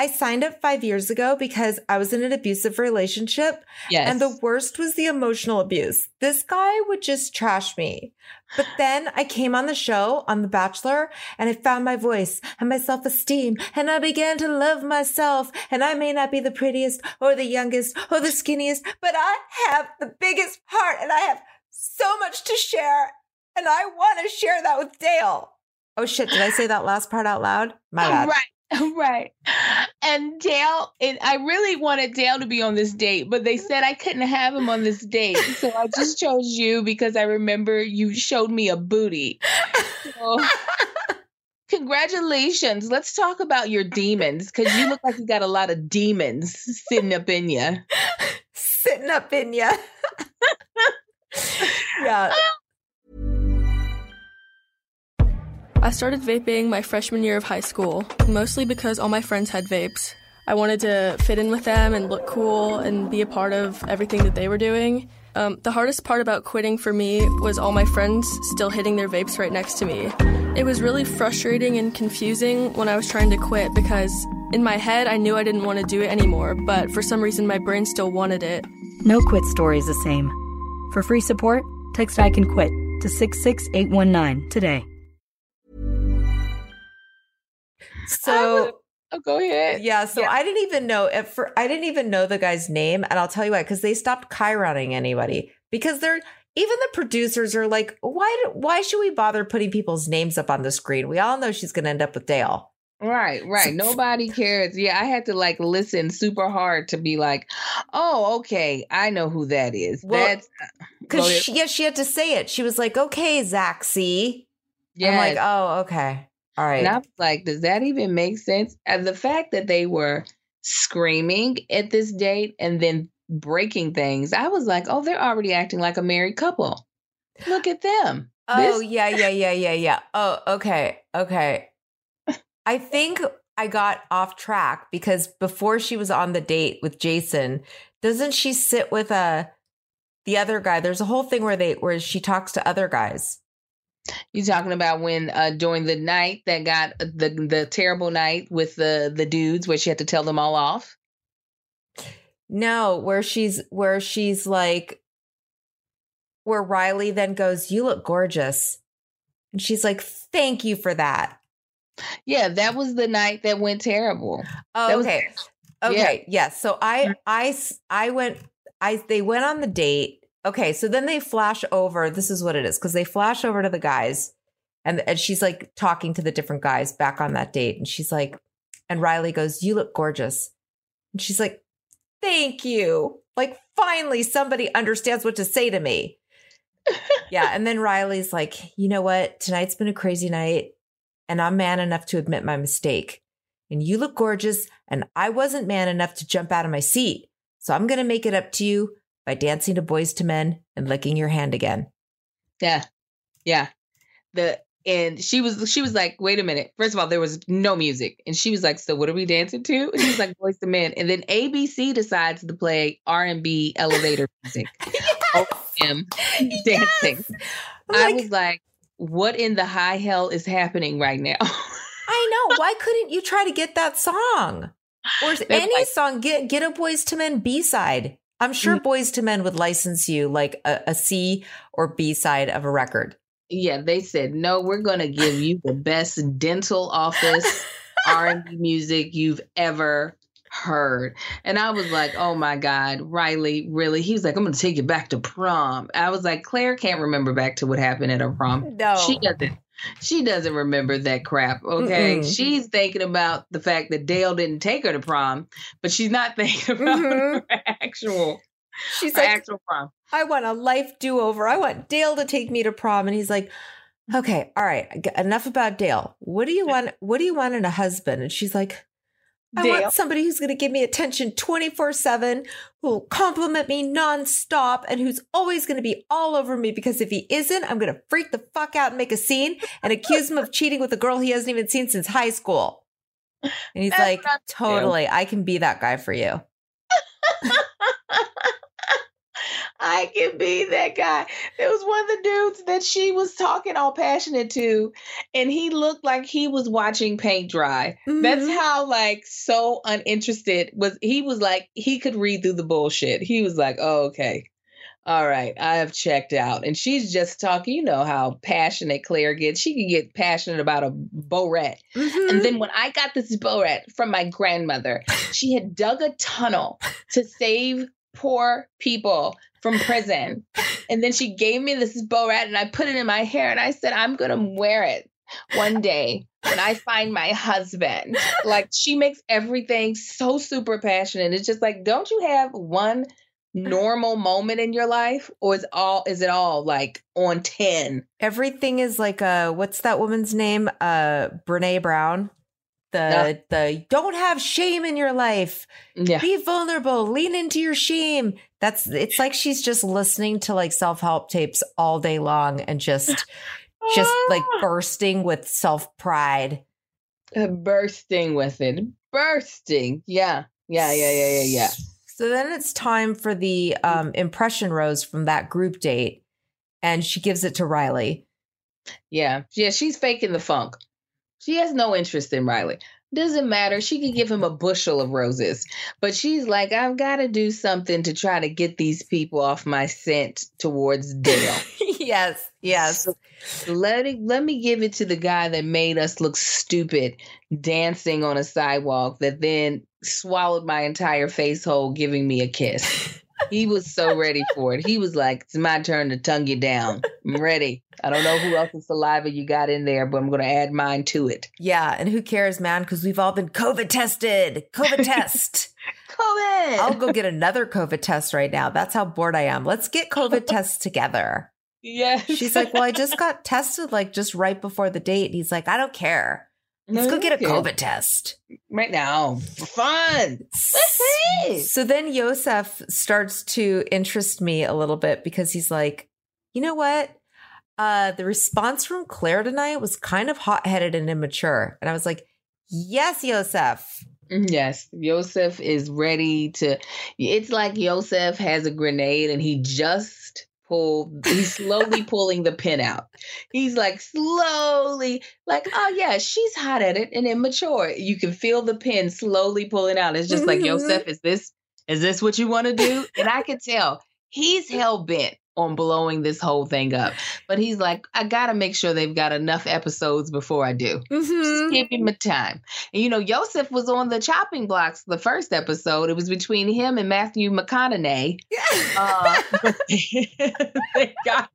I signed up 5 years ago because I was in an abusive relationship Yes. and the worst was the emotional abuse. This guy would just trash me. But <sighs> then I came on the show on The Bachelor and I found my voice and my self esteem and I began to love myself. And I may not be the prettiest or the youngest or the skinniest, but I have the biggest heart and I have so much to share. And I want to share that with Dale. Oh shit, did I say that last part out loud? My bad. Right. <laughs> Right. And Dale, and I really wanted Dale to be on this date, but they said I couldn't have him on this date. So I just chose you because I remember you showed me a booty. So, congratulations. Let's talk about your demons because you look like you got a lot of demons sitting up in you. <laughs> Sitting up in you. <laughs> yeah. I started vaping my freshman year of high school, mostly because all my friends had vapes. I wanted to fit in with them and look cool and be a part of everything that they were doing. Um, the hardest part about quitting for me was all my friends still hitting their vapes right next to me. It was really frustrating and confusing when I was trying to quit because in my head I knew I didn't want to do it anymore, but for some reason my brain still wanted it. No quit story is the same. For free support, text I can quit to 66819 today. So Oh, go ahead. Yeah, so I didn't even know at fir- I didn't even know the guy's name, and I'll tell you why because they stopped chyroning anybody because they're even the producers are like, why do, why should we bother putting people's names up on the screen? We all know she's going to end up with Dale. Right, right. Nobody cares. Yeah, I had to like listen super hard to be like, oh, okay, I know who that is. Well, That's uh, Because she, yeah, she had to say it. She was like, "Okay, see." yeah. I'm like, "Oh, okay, all right." And I was like, does that even make sense? And the fact that they were screaming at this date and then breaking things, I was like, oh, they're already acting like a married couple. Look at them. Oh This- yeah, yeah, yeah, yeah, yeah. Oh, okay, okay. I think I got off track because before she was on the date with Jason, doesn't she sit with a the other guy? There's a whole thing where they where she talks to other guys. You talking about when uh during the night that got the the terrible night with the the dudes where she had to tell them all off? No, where she's where she's like where Riley then goes, "You look gorgeous." And she's like, "Thank you for that." Yeah, that was the night that went terrible. Oh, That was- okay. yeah. Okay. Yes. So I I I went, I, they went on the date. Okay. So then they flash over. This is what it is. Cause they flash over to the guys And, and she's like talking to the different guys back on that date. And she's like, and Riley goes, You look gorgeous. And she's like, Thank you. Like, finally, somebody understands what to say to me. <laughs> yeah. And then Riley's like, You know what? Tonight's been a crazy night, and I'm man enough to admit my mistake. And you look gorgeous, and I wasn't man enough to jump out of my seat. So I'm going to make it up to you by dancing to Boyz II Men and licking your hand again. Yeah. Yeah. The and she was she was like, wait a minute. First of all, there was no music. And she was like, so what are we dancing to? And he was like, Boyz II Men. And then ABC decides to play R and B elevator <laughs> music. yes! him dancing. Yes! I was like, what in the high hell is happening right now? <laughs> I know. Why couldn't you try to get that song? Or any like, song, get get a Boyz II Men B side. I'm sure mm-hmm. Boyz II Men would license you like a, a C or B side of a record. Yeah, they said no. We're going to give you the best dental office R&B <laughs> music you've ever heard. And I was like, oh my God, Riley, really? He was like, I'm going to take you back to prom. I was like, Clare can't remember back to what happened at her prom. No. She doesn't. She doesn't remember that crap. Okay. Mm-mm. She's thinking about the fact that Dale didn't take her to prom, but she's not <laughs> thinking about mm-hmm. her actual She's like, actual prom. I want a life do over. I want Dale to take me to prom. And he's like, okay, all right, enough about Dale. What do you want? What do you want in a husband? And she's like, I want somebody who's going to give me attention 24 7, who'll compliment me nonstop, and who's always going to be all over me because if he isn't, I'm going to freak the fuck out and make a scene and accuse him of <laughs> cheating with a girl he hasn't even seen since high school. And he's That's like, totally, I can be that guy for you. I can be that guy. There was one of the dudes that she was talking all passionate to, and he looked like he was watching paint dry. Mm-hmm. That's how like so uninterested was he was like he could read through the bullshit. He was like, oh, okay. All right, I have checked out. And she's just talking, you know how passionate Clare gets. She can get passionate about a boret. Mm-hmm. And then when I got this boret from my grandmother, she had dug a tunnel to save poor people from prison. And then she gave me this boret and I put it in my hair and I said, I'm going to wear it one day when I find my husband. Like she makes everything so super passionate. It's just like, don't you have one normal moment in your life or is all is it all like on 10 everything is like uh what's that woman's name uh Brené Brown the the don't have shame in your life. Yeah. be vulnerable. Lean into your shame. That's it's like she's just listening to like self-help tapes all day long and just just like ah. bursting with self-pride. Uh, bursting with it. Bursting. Yeah. Yeah yeah yeah yeah yeah. So then it's time for the um impression rose from that group date and she gives it to riley. Yeah. Yeah she's faking the funk she has no interest in Riley. Doesn't matter. She could give him a bushel of roses. But she's like, I've got to do something to try to get these people off my scent towards Dale. <laughs> yes, yes. So let it, let me give it to the guy that made us look stupid dancing on a sidewalk that then swallowed my entire face hole giving me a kiss. <laughs> he was so ready for it. He was like, It's my turn to tongue you down. I'm ready. I don't know who else's saliva you got in there, but I'm going to add mine to it. Yeah. And who cares, man? Because we've all been COVID tested. COVID <laughs> test. COVID. I'll go get another COVID test right now. That's how bored I am. Let's get COVID tests together. <laughs> Yes. She's like, Well, I just got tested like just right before the date. And he's like, I don't care. Let's go get a COVID test. Right now. For fun. so then Yosef starts to interest me a little bit because he's like, you know what? Uh, the response from Clare tonight was kind of hot headed and immature. And I was like, yes, Yosef. Mm, yes, Yosef is ready to. It's like Yosef has a grenade and he just pull he's slowly <laughs> pulling the pin out. He's like slowly like oh yeah she's hot at it and immature. You can feel the pin slowly pulling out. It's just like Yosef mm-hmm. is this is this what you want to do? And i could tell he's hell bent on blowing this whole thing up. But he's like, I gotta make sure they've got enough episodes before I do. Mhm. Just give him a time. And you know, Joseph was on the chopping blocks the first episode. It was between him and Matthew McConaughey. <laughs> Uh, <laughs> they got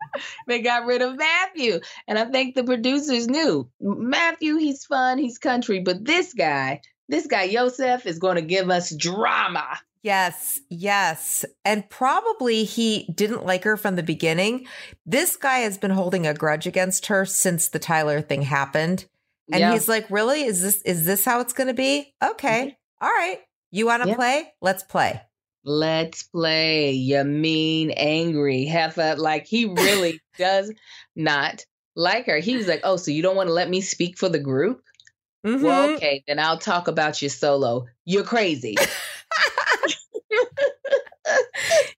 they got rid of Matthew, and I think the producers knew Matthew. He's fun, he's country, but this guy, this guy Joseph is going to give us drama. Yes, yes. And probably he didn't like her from the beginning. This guy has been holding a grudge against her since the Tyler thing happened. And Yeah. he's like, "Really? Is this is this how it's going to be? Okay. All right. You want to Yeah. play? Let's play." Let's play. You mean angry heifer. Like he really <laughs> does not like her. He was like, "Oh, so you don't want to let me speak for the group? Mhm. Well, okay, then I'll talk about you solo. You're crazy." <laughs>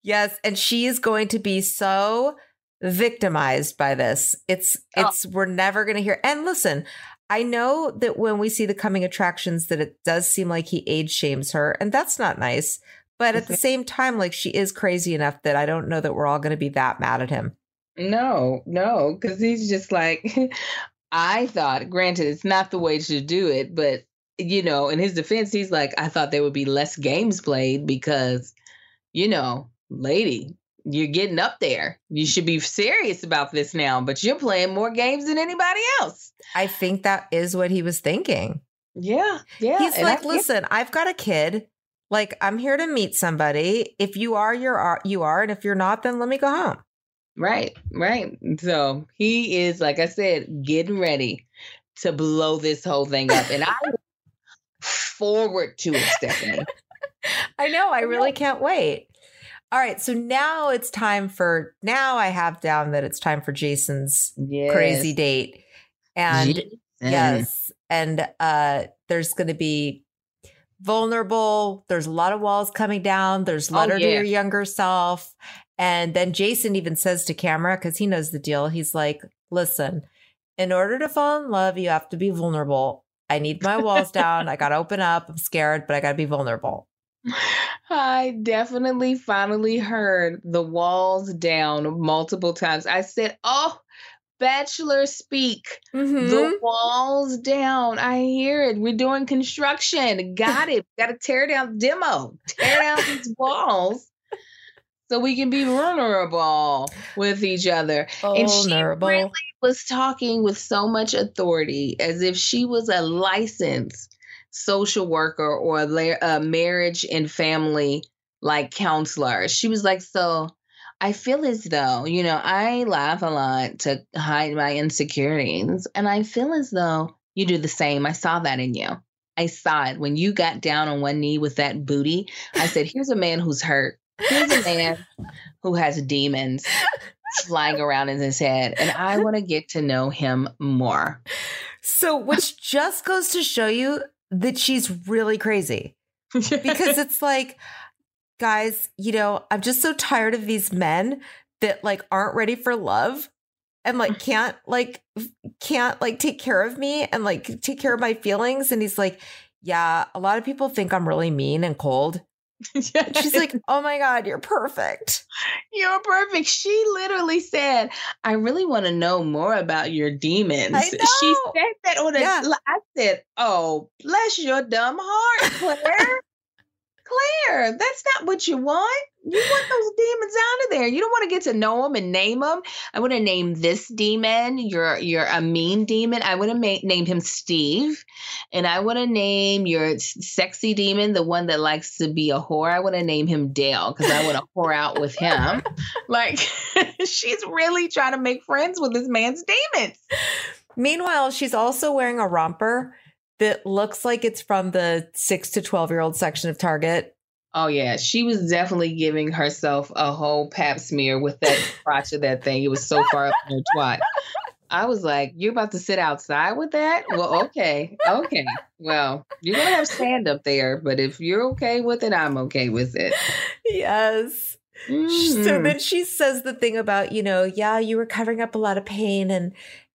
Yes, and she is going to be so victimized by this. It's Oh. it's we're never going to hear. And listen, I know that when we see the coming attractions that it does seem like he age shames her and that's not nice. But at the mm-hmm. same time like she is crazy enough that I don't know that we're all going to be that mad at him. No, no, because he's just like, <laughs> I thought, granted, it's not the way to do it, but, you know, in his defense, he's like, I thought there would be less games played because, you know, lady, you're getting up there. You should be serious about this now, but you're playing more games than anybody else. I think that is what he was thinking. Yeah, yeah. He's and like, get- "Listen, I've got a kid. Like I'm here to meet somebody. If you are, you're uh, you are, and if you're not, then let me go home." Right, right. So he is, like I said, getting ready to blow this whole thing up. And I <laughs> look forward to it, Stefanie. I know. I really can't wait. All right. So now it's time for, now I have down that it's time for Jason's Yes. crazy date. And Jason. yes. And uh there's going to be vulnerable. There's a lot of walls coming down. There's Oh, letter to your younger self. And then Jason even says to camera, because he knows the deal, he's like, listen, in order to fall in love, you have to be vulnerable. I need my walls down. I got to open up. I'm scared, but I got to be vulnerable. I definitely finally heard the walls down multiple times. I said, Oh, Bachelor speak. Mm-hmm. The walls down. I hear it. We're doing construction. Got it. Got to tear down the demo. Tear down these <laughs> walls so we can be vulnerable with each other. And she Vulnerable. really was talking with so much authority as if she was a licensed social worker or a, a uh, marriage and family like counselor. She was like, So I feel as though, you know, I laugh a lot to hide my insecurities. And I feel as though you do the same. I saw that in you. I saw it when you got down on one knee with that booty. I said, Here's a man who's hurt. Here's a man who has demons flying around in his head. And I want to get to know him more. So, which just goes to show you that she's really crazy because <laughs> it's like, guys, you know, I'm just so tired of these men that like aren't ready for love and like <laughs> can't like can't like take care of me and like take care of my feelings. And he's like, yeah, a lot of people think I'm really mean and cold. <laughs> And she's like, oh my God, you're perfect. You're perfect. She literally said, I really want to know more about your demons. She said that on a. Yeah. I said, Oh, bless your dumb heart, Clare. Clare, that's not what you want. You want <laughs> those demons out of there. You don't want to get to know them and name them. I want to name this demon. You're you're a mean demon. I want to ma- named him Steve, and I want to name your sexy demon, the one that likes to be a whore. I want to name him Dale because I want to whore out with him. <laughs> Like <laughs> she's really trying to make friends with this man's demons. Meanwhile, she's also wearing a romper that looks like it's from the six to 12 year old section of Target. Oh yeah, she was definitely giving herself a whole pap smear with that <laughs> crotch of that thing. It was so far up in her twat. I was like, "You're about to sit outside with that? Well, okay, okay. Well, you're gonna have sand up there, but if you're okay with it, I'm okay with it." Yes. So Mhm. then she says the thing about, you know, yeah, you were covering up a lot of pain and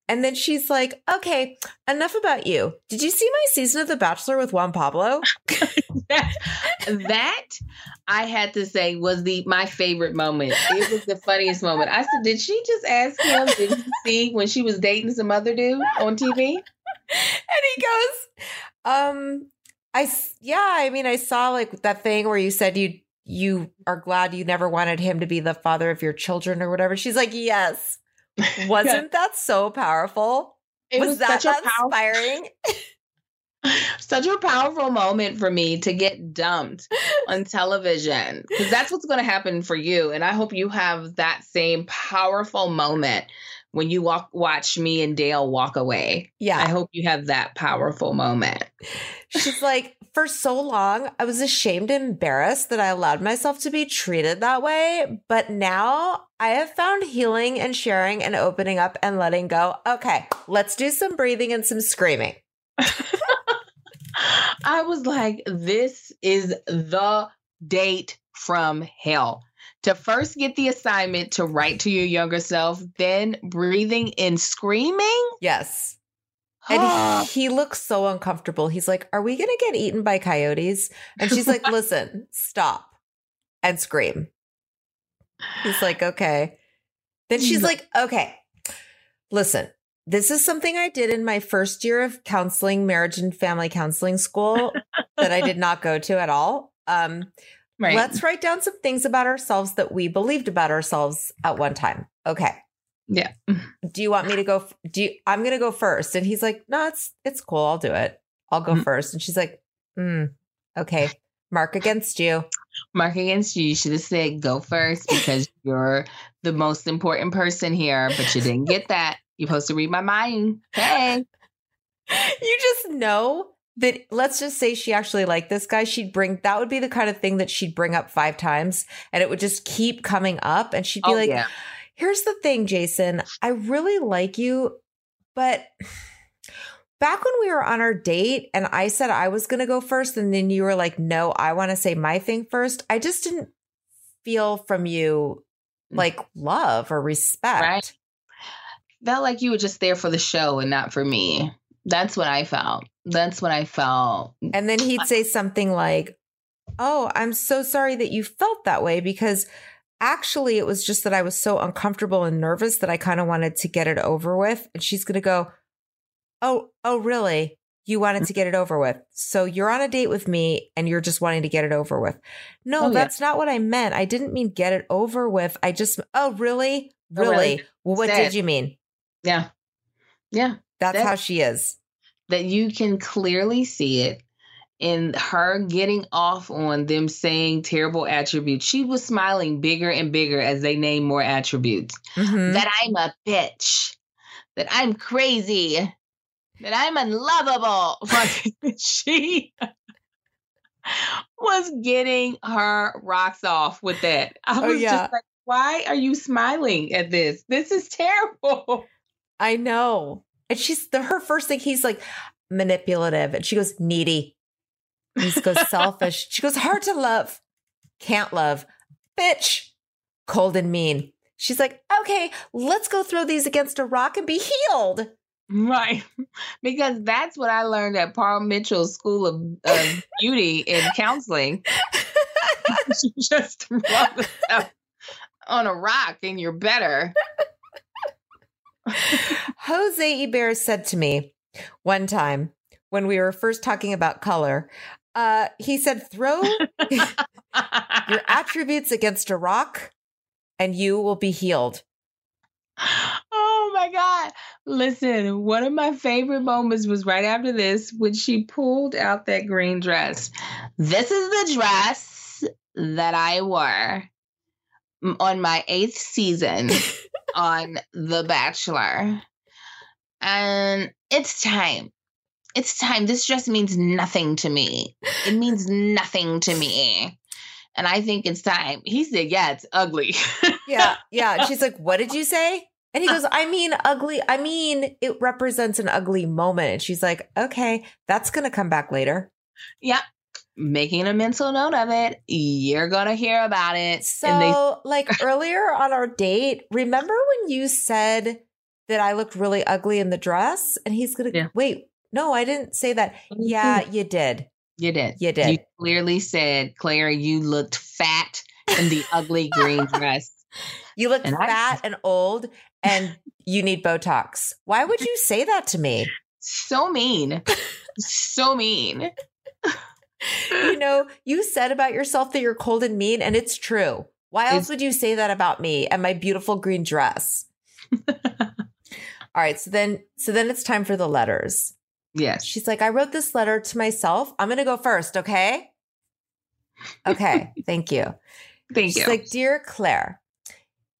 And then she's like, okay, enough about you. Did you see my season of The Bachelor with Juan Pablo? <laughs> that I had to say was the my favorite moment. It was the funniest moment. I said, "Did she just ask him? Did you <laughs> see when she was dating some other dude on TV?" and he goes, um, I yeah, I mean, I saw like that thing where you said you you are glad you never wanted him to be the father of your children or whatever. She's like, yes. <laughs> Wasn't that so powerful? It was, was that such a pow- inspiring? <laughs> <laughs> such a powerful moment for me to get dumped on television because that's what's going to happen for you and i hope you have that same powerful moment when you walk watch me and dale walk away yeah i hope you have that powerful moment she's like for so long i was ashamed and embarrassed that i allowed myself to be treated that way but now i have found healing and sharing and opening up and letting go okay let's do some breathing and some screaming <laughs> I was like, this is the date from hell. To first get the assignment to write to your younger self, then breathing and screaming. Yes. And he, he looks so uncomfortable. He's like, Are we going to get eaten by coyotes? And she's like, <laughs> Listen, stop and scream. He's like, Okay. Then she's like, Okay, listen, this is something I did in my first year of counseling, marriage and family counseling school that I did not go to at all. Um, right. Let's write down some things about ourselves that we believed about ourselves at one time. Okay. Yeah. Do you want me to go? Do you, I'm going to go first? And he's like, No, it's it's cool. I'll do it. I'll go Mhm. first. And she's like, mm, Okay. Mark against you. Mark against you. You should have said go first because <laughs> you're the most important person here, but you didn't get that. You're supposed to read my mind. Hey. you just know that let's just say she actually liked this guy she'd bring that would be the kind of thing that she'd bring up five times and it would just keep coming up and she'd be Oh, like yeah. Here's the thing jason i really like you but back when we were on our date and i said i was going to go first and then you were like no i want to say my thing first i just didn't feel from you mm. like love or respect Right. Felt like you were just there for the show and not for me. That's what I felt. That's what I felt. And then he'd say something like, Oh, I'm so sorry that you felt that way because actually it was just that I was so uncomfortable and nervous that I kind of wanted to get it over with. And she's going to go, Oh, oh, really? You wanted mm-hmm. to get it over with. So you're on a date with me and you're just wanting to get it over with. No, Oh, yeah. that's not what I meant. I didn't mean get it over with. I just, oh, really? Oh, Really? really? Well, what Sad. did you mean? Yeah. Yeah. That's That- how she is. That you can clearly see it in her getting off on them saying terrible attributes. She was smiling bigger and bigger as they named more attributes. Mhm. That I'm a bitch. That I'm crazy. That I'm unlovable. <laughs> Like, she was getting her rocks off with that. I Oh, was yeah. just like, why are you smiling at this? This is terrible. I know. And she's the her first thing, he's like manipulative. And she goes, needy. He goes, selfish. She goes, hard to love. Can't love. Bitch. Cold and mean. She's like, okay, let's go throw these against a rock and be healed. Right. Because that's what I learned at Paul Mitchell's School of, of Beauty and Counseling. <laughs> just rub it up on a rock and you're better. Jose Eber said to me one time when we were first talking about color, uh, he said, throw <laughs> your attributes against a rock and you will be healed. oh my God. Listen, one of my favorite moments was right after this when she pulled out that green dress. This is the dress that I wore on my eighth season <laughs> on The Bachelor. And it's time. It's time. This dress means nothing to me. It means nothing to me. And I think it's time. He said, Yeah, it's ugly. <laughs> Yeah, yeah. She's like, "What did you say?" And he goes, "I mean, ugly. I mean, it represents an ugly moment." And she's like, "Okay, that's gonna come back later." Yeah. Making a mental note of it. You're going to hear about it. So, and they, <laughs> like earlier on our date, remember when you said that I looked really ugly in the dress? And he's going to, Yeah. wait, no, I didn't say that. Yeah, mm-hmm. you did. You did. You did. You clearly said, Clare, you looked fat in the ugly green dress. You look And I- fat and old and you need Botox. Why would you <laughs> say that to me? So mean. so mean. <laughs> You know, you said about yourself that you're cold and mean, and it's true. Why else It's- would you say that about me and my beautiful green dress? <laughs> All right, so then so then it's time for the letters. Yes. She's like, I wrote this letter to myself. I'm gonna go first, okay? Okay, <laughs> thank you. Thank She's you. like, Dear Clare,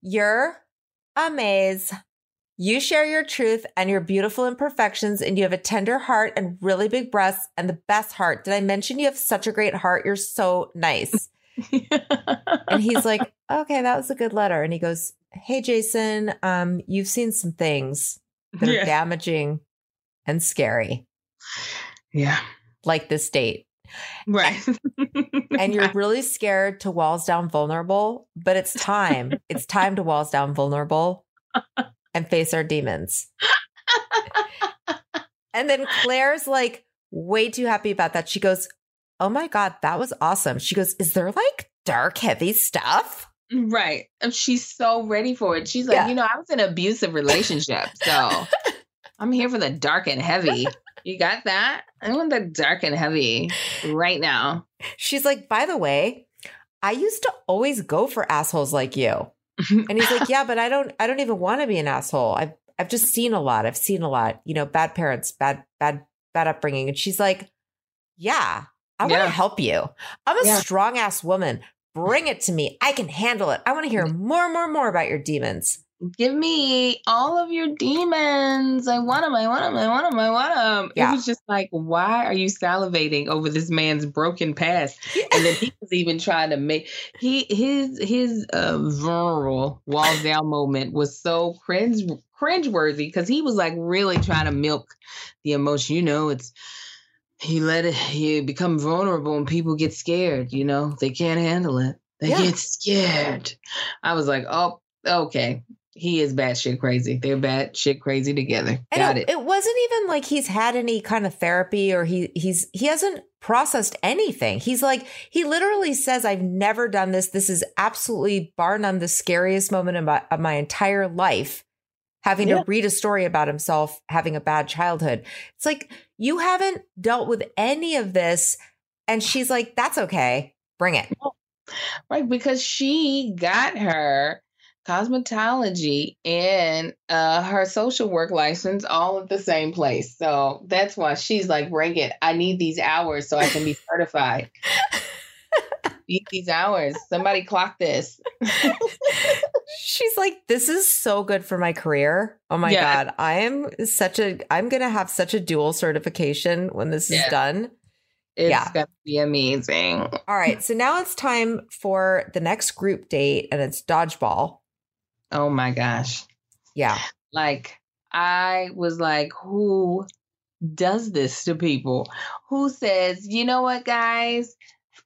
you're amazing. You share your truth and your beautiful imperfections, and you have a tender heart and really big breasts and the best heart. Did I mention you have such a great heart? You're so nice. and he's <laughs> like, Okay, that was a good letter. And he goes, Hey, Jason, um, you've seen some things that are Yeah. damaging and scary, yeah. like this date. Right. and you're <laughs> really scared to walls down vulnerable, but it's time. it's time to walls down vulnerable and face our demons. and then Clare's like way too happy about that. She goes, Oh my God, that was awesome. She goes, Is there like dark, heavy stuff? Right. And She's so ready for it. She's like, Yeah. you know, I was in an abusive relationship. So <laughs> I'm here for the dark and heavy. <laughs> You got that? I want the dark and heavy right now. She's like, By the way, I used to always go for assholes like you. And he's like, <laughs> Yeah, but I don't I don't even want to be an asshole. I've I've just seen a lot. I've seen a lot, you know, bad parents, bad, bad, bad upbringing. And she's like, Yeah, I want to Yeah. help you. I'm a Yeah. strong ass woman. Bring it to me. I can handle it. I want to hear mm. more, more, more about your demons. Give me all of your demons. I want them. I want them. I want them. I want them. Yeah. It was just like, why are you salivating over this man's broken past? <laughs> And then he was even trying to make he his his uh, vulnerable walls down moment was so cringe cringeworthy because he was like really trying to milk the emotion. You know, it's he let it he become vulnerable and people get scared. You know, they can't handle it. They Yeah. get scared. I was like, oh, okay. He is bad shit crazy. They're bad shit crazy together. And Got it, it. it wasn't even like he's had any kind of therapy or he he's he hasn't processed anything. He's like he literally says, "I've never done this. This is absolutely bar none the scariest moment of my, of my entire life." Having Yeah. to read a story about himself having a bad childhood. It's like you haven't dealt with any of this, and she's like, "That's okay. Bring it." Right, because she got her cosmetology and uh, her social work license all at the same place. So that's why she's like, bring it. I need these hours so I can be <laughs> certified. need these hours. Somebody clock this. <laughs> She's like, this is so good for my career. Oh my Yeah. God. I am such a, I'm going to have such a dual certification when this is Yeah. done. It's Yeah. gonna be amazing. All right. So now it's time for the next group date and it's dodgeball. Oh my gosh. Yeah. Like I was like, who does this to people? Who says, you know what, guys?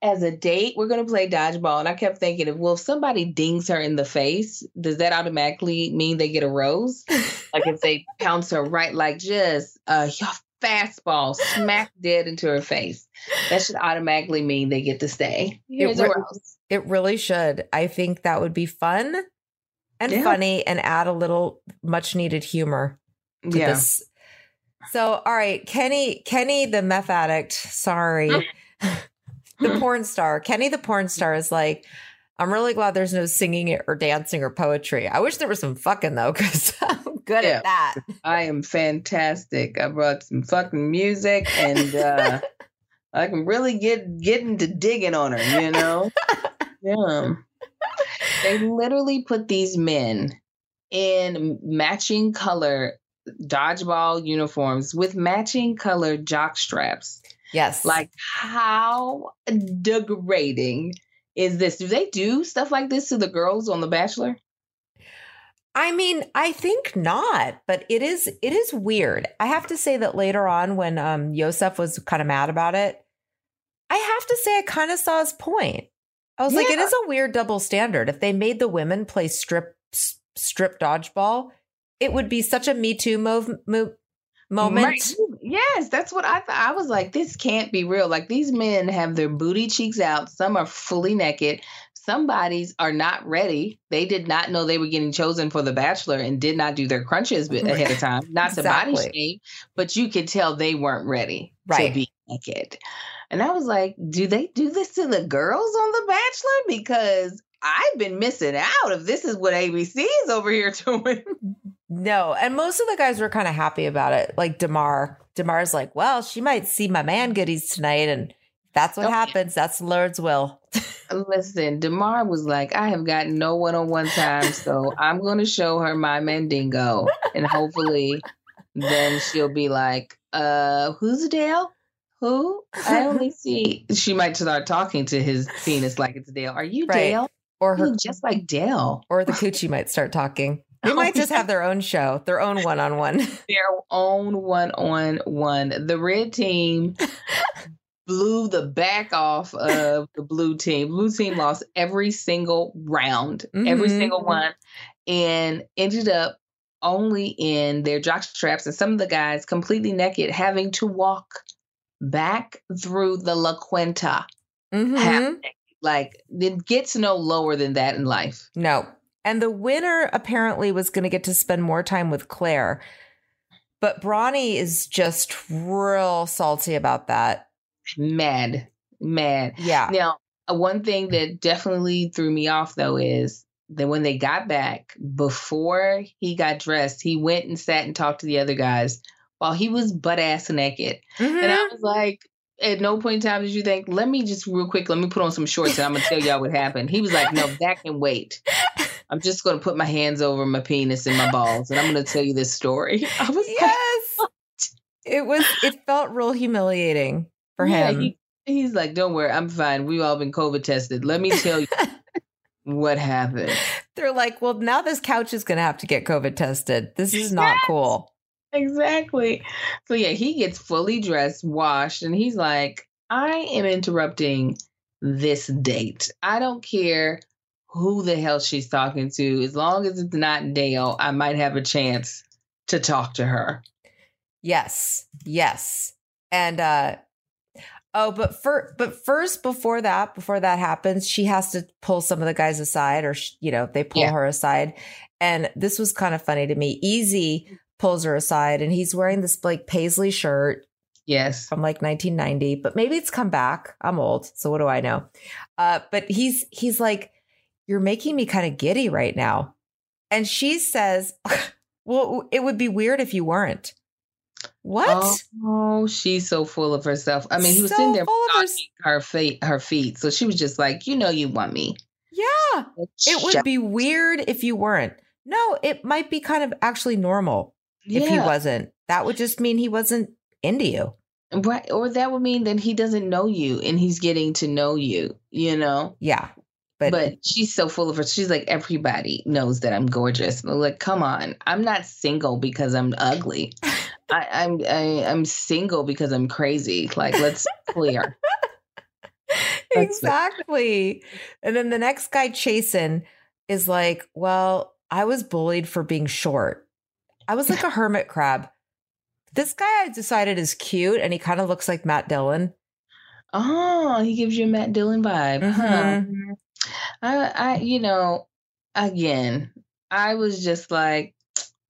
As a date, we're gonna play dodgeball. And I kept thinking, if well, if somebody dings her in the face, does that automatically mean they get a rose? like if they <laughs> pounce her right, like just uh, <laughs> a fastball, smack dead into her face, that should automatically mean they get to stay. Here's a re- rose. It really should. I think that would be fun and Yeah. funny and add a little much needed humor to Yeah. this. So, all right, Kenny, Kenny, the meth addict. Sorry, <laughs> the porn star. Kenny, the porn star, is like, I'm really glad there's no singing or dancing or poetry. I wish there was some fucking though, because <laughs> I'm good Yeah. at that. I am fantastic. I brought some fucking music and uh <laughs> I can really get get into digging on her, you know? yeah. They literally put these men in matching color dodgeball uniforms with matching color jock straps. Yes, Like how degrading is this? Do they do stuff like this to the girls on The Bachelor? I mean, I think not, but it is it is weird. I have to say that later on when um Yosef was kind of mad about it, I have to say I kind of saw his point. I was like, it is a weird double standard. If they made the women play strip strip dodgeball, it would be such a Me Too move, move moment. Right. Yes, that's what I thought. I was like, this can't be real. Like these men have their booty cheeks out. Some are fully naked. Some bodies are not ready. They did not know they were getting chosen for The Bachelor and did not do their crunches <laughs> ahead of time. Not to body Exactly. shame, but you could tell they weren't ready Right. to be naked. And I was like, do they do this to the girls on The Bachelor? Because I've been missing out if this is what ABC is over here <laughs> doing. No, and most of the guys were kind of happy about it. Like Demar, Demar's like, well, she might see my man goodies tonight, and that's what Oh, yeah. happens. That's the Lord's will. <laughs> Listen, Demar was like, I have got no one on one time, so I'm going to show her my mandingo. And hopefully, then she'll be like, uh, who's Dale? Who? I only <laughs> see. She might start talking to his penis like it's Dale. Are you Right. Dale? Or You her, look just like Dale. or the coochie might start talking. They might just have their own show, their own one on one. Their own one on one. The red team blew the back off of the blue team. Blue team lost every single round, every Mhm. single one, and ended up only in their jock straps and some of the guys completely naked, having to walk back through the La Quinta. half naked. Like it gets no lower than that in life. No. And the winner apparently was going to get to spend more time with Clare. But Brawny is just real salty about that. Mad, mad. Yeah. Now, uh, one thing that definitely threw me off though is that when they got back, before he got dressed, he went and sat and talked to the other guys while he was butt ass naked. And I Mhm. was like, at no point in time did you think, let me just real quick, let me put on some shorts and I'm gonna tell y'all what happened. He was like, no, that can wait. I'm just gonna put my hands over my penis and my balls and I'm gonna tell you this story. <laughs> I was like, Yes. It was, it felt real humiliating for Yeah, him. he- he's like, don't worry, I'm fine. We've all been COVID tested. Let me tell you <laughs> what happened. They're like, well, now this couch is going to have to get COVID tested. This is not Yes. cool. Exactly. So yeah, he gets fully dressed, washed, and he's like, I am interrupting this date. I don't care who the hell she's talking to. As long as it's not Dale, I might have a chance to talk to her. Yes. Yes. And, uh, Oh, but for but first, before that, before that happens, she has to pull some of the guys aside, or you know, they pull Yeah. her aside. And this was kind of funny to me. Easy pulls her aside, and he's wearing this like paisley shirt Yes. from like 1990, but maybe it's come back. I'm old, so what do I know? Uh, but he's he's like, "You're making me kind of giddy right now," and she says, <laughs> "Well, it would be weird if you weren't." What? Oh, she's so full of herself. I mean, he was So sitting there full her feet, her feet. So she was just like, you know, you want me. Yeah, it would be weird if you weren't. No, it might be kind of actually normal if he wasn't. That would just mean he wasn't into you. Right. Or that would mean that he doesn't know you and he's getting to know you, you know? Yeah, but, But, she's so full of her. She's like, everybody knows that I'm gorgeous. I'm like, come on. I'm not single because I'm ugly. <laughs> I, I'm I, I'm single because I'm crazy. Like, let's clear. <laughs> Exactly. And then the next guy, Chasen, is like, Well, I was bullied for being short. I was like a hermit crab. This guy I decided is cute and he kind of looks like Matt Dillon. Oh, he gives you a Matt Dillon vibe. Huh. Mhm. I, I, you know, again, I was just like,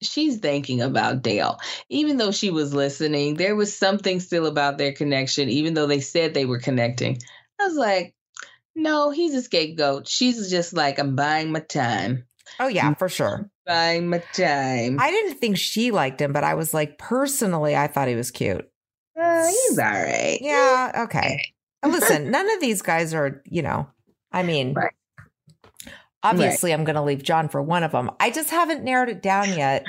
she's thinking about Dale. Even though she was listening, there was something still about their connection, even though they said they were connecting. I was like, no, he's a scapegoat. She's just like, I'm buying my time. Oh, yeah, for sure. My time. I didn't think she liked him, but I was like, personally, I thought he was cute. Uh, he's all right. Yeah, okay. Listen, <laughs> none of these guys are, you know, I mean, Right. obviously, I'm going to leave John for one of them. I just haven't narrowed it down yet.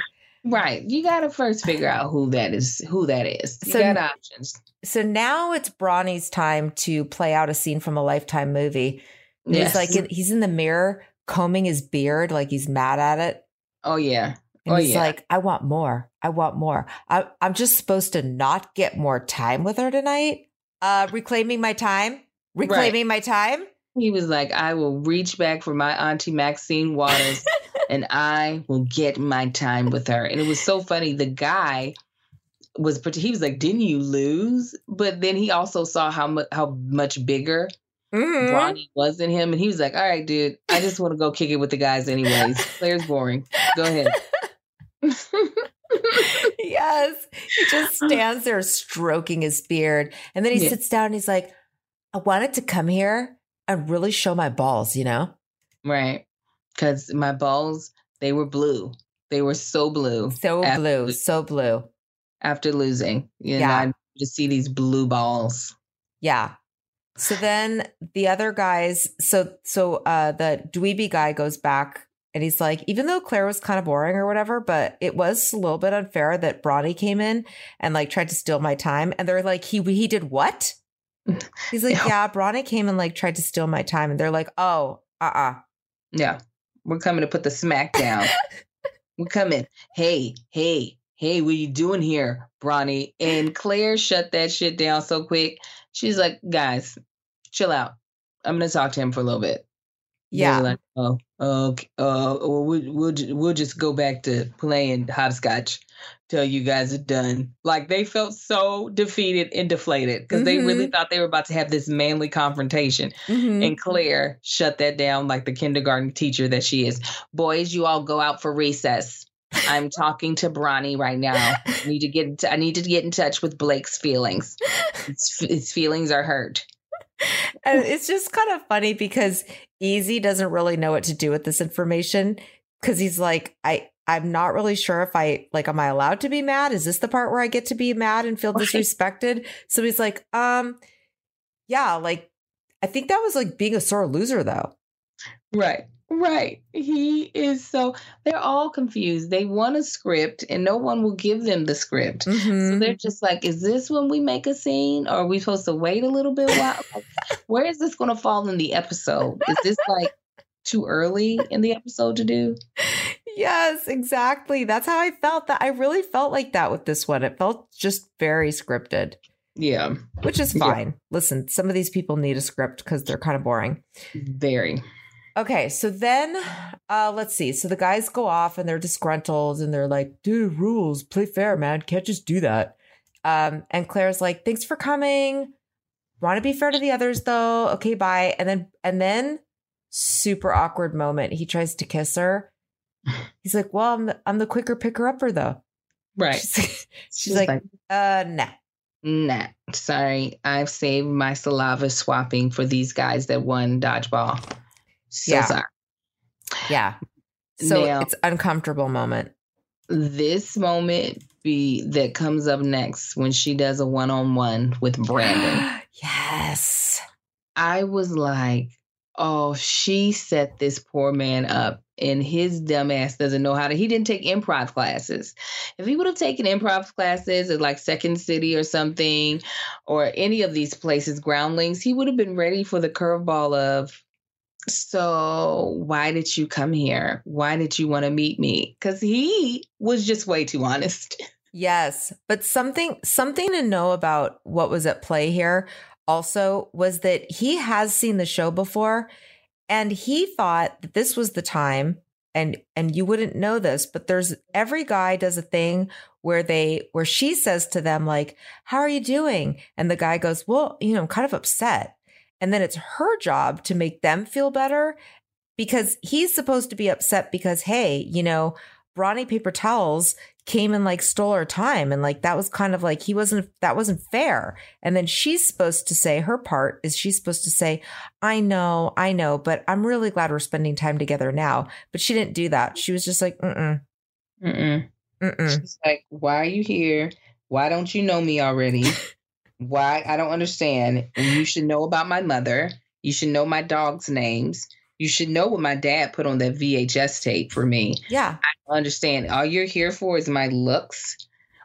Right. You gotta first figure out who that is. Who that is. You So- got options. So now it's Brawny's time to play out a scene from a Lifetime movie. Yes. He's like, he's in the mirror combing his beard, like he's mad at it. Oh yeah. And Oh, he's yeah. like, I want more. I want more. I, I'm just supposed to not get more time with her tonight. Uh, reclaiming my time. Reclaiming my time. He was like, I will reach back for my auntie Maxine Waters <laughs> and I will get my time with her. And it was so funny. The guy was he was like, "Didn't you lose?" But then he also saw how much how much bigger Mhm. Bronny wasn't him, and he was like, "All right, dude, I just want to go kick it with the guys anyways. Clare's boring. Go ahead." <laughs> yes. He just stands there stroking his beard. And then he Yeah. sits down and he's like, I wanted to come here and really show my balls, you know? right, because my balls they were blue. They were so blue So After- blue, so blue. after losing. You know, Yeah. I just see these blue balls. Yeah. So then the other guys, so so uh the dweeby guy goes back and he's like, even though Clare was kind of boring or whatever, but it was a little bit unfair that Bronny came in and like tried to steal my time. And they're like, he he did what? <laughs> He's like, Yeah. yeah, Bronny came and like tried to steal my time. And they're like, oh, uh-uh. Yeah, we're coming to put the smack down. we're coming. Hey, hey, hey, what are you doing here, Bronny? And Clare shut that shit down so quick. She's like, guys, chill out. I'm gonna talk to him for a little bit. Yeah. like, oh, okay. Uh, well, we'll we'll we'll just go back to playing hopscotch till you guys are done. Like they felt so defeated and deflated because they really thought they were about to have this manly confrontation. Mhm. And Clare shut that down like the kindergarten teacher that she is. Boys, you all go out for recess. I'm talking to Brawny right now. I need to get. t- I need to get in touch with Blake's feelings. His, <laughs> his feelings are hurt. And it's just kind of funny because Eazy doesn't really know what to do with this information because he's like, I, I'm not really sure if I like, am I allowed to be mad? Is this the part where I get to be mad and feel disrespected? So he's like, um, yeah, like, I think that was like being a sore loser though. Right. Right. He is so. They're all confused. They want a script, and no one will give them the script. So Mhm. they're just like, is this when we make a scene? Or are we supposed to wait a little bit? While, <laughs> like, where is this going to fall in the episode? Is this like too early in the episode to do? yes, exactly. That's how I felt that I really felt like that with this one. It felt just very scripted, Yeah, which is Yeah. fine. Listen, some of these people need a script because they're kind of boring. very. Okay, so then uh let's see. So the guys go off and they're disgruntled and they're like, dude, rules, play fair, man. Can't just do that. Um, and Clare's like, thanks for coming. Want to be fair to the others though. Okay, bye. And then and then super awkward moment. He tries to kiss her. <laughs> He's like, Well, I'm the, I'm the quicker picker upper though. Right. <laughs> She's, she's like, uh nah. nah, sorry. I've saved my saliva swapping for these guys that won dodgeball. So Yeah. sorry. Yeah. So Now- it's uncomfortable moment. This moment be that comes up next when she does a one on one with Brandon. <gasps> yes. I was like, oh, she set this poor man up, and his dumbass doesn't know how to. He didn't take improv classes. If he would have taken improv classes at like Second City or something, or any of these places, Groundlings, he would have been ready for the curveball of. So, why did you come here? Why did you want to meet me? Because he was just way too honest. <laughs> Yes, but something something to know about what was at play here also was that he has seen the show before and he thought that this was the time and and you wouldn't know this but there's every guy does a thing where they where she says to them like how are you doing and the guy goes well you know I'm kind of upset and then it's her job to make them feel better because he's supposed to be upset because hey you know Brawny paper towels came and like stole her time and like that was kind of like he wasn't that wasn't fair and then she's supposed to say her part is she's supposed to say i know i know but i'm really glad we're spending time together now but she didn't do that she was just like mm-mm Mm-mm. mm-mm She's like, why are you here? Why don't you know me already? <laughs> why? I don't understand. And you should know about my mother. You should know my dog's names. You should know what my dad put on that VHS tape for me. yeah I understand. All you're here for is my looks.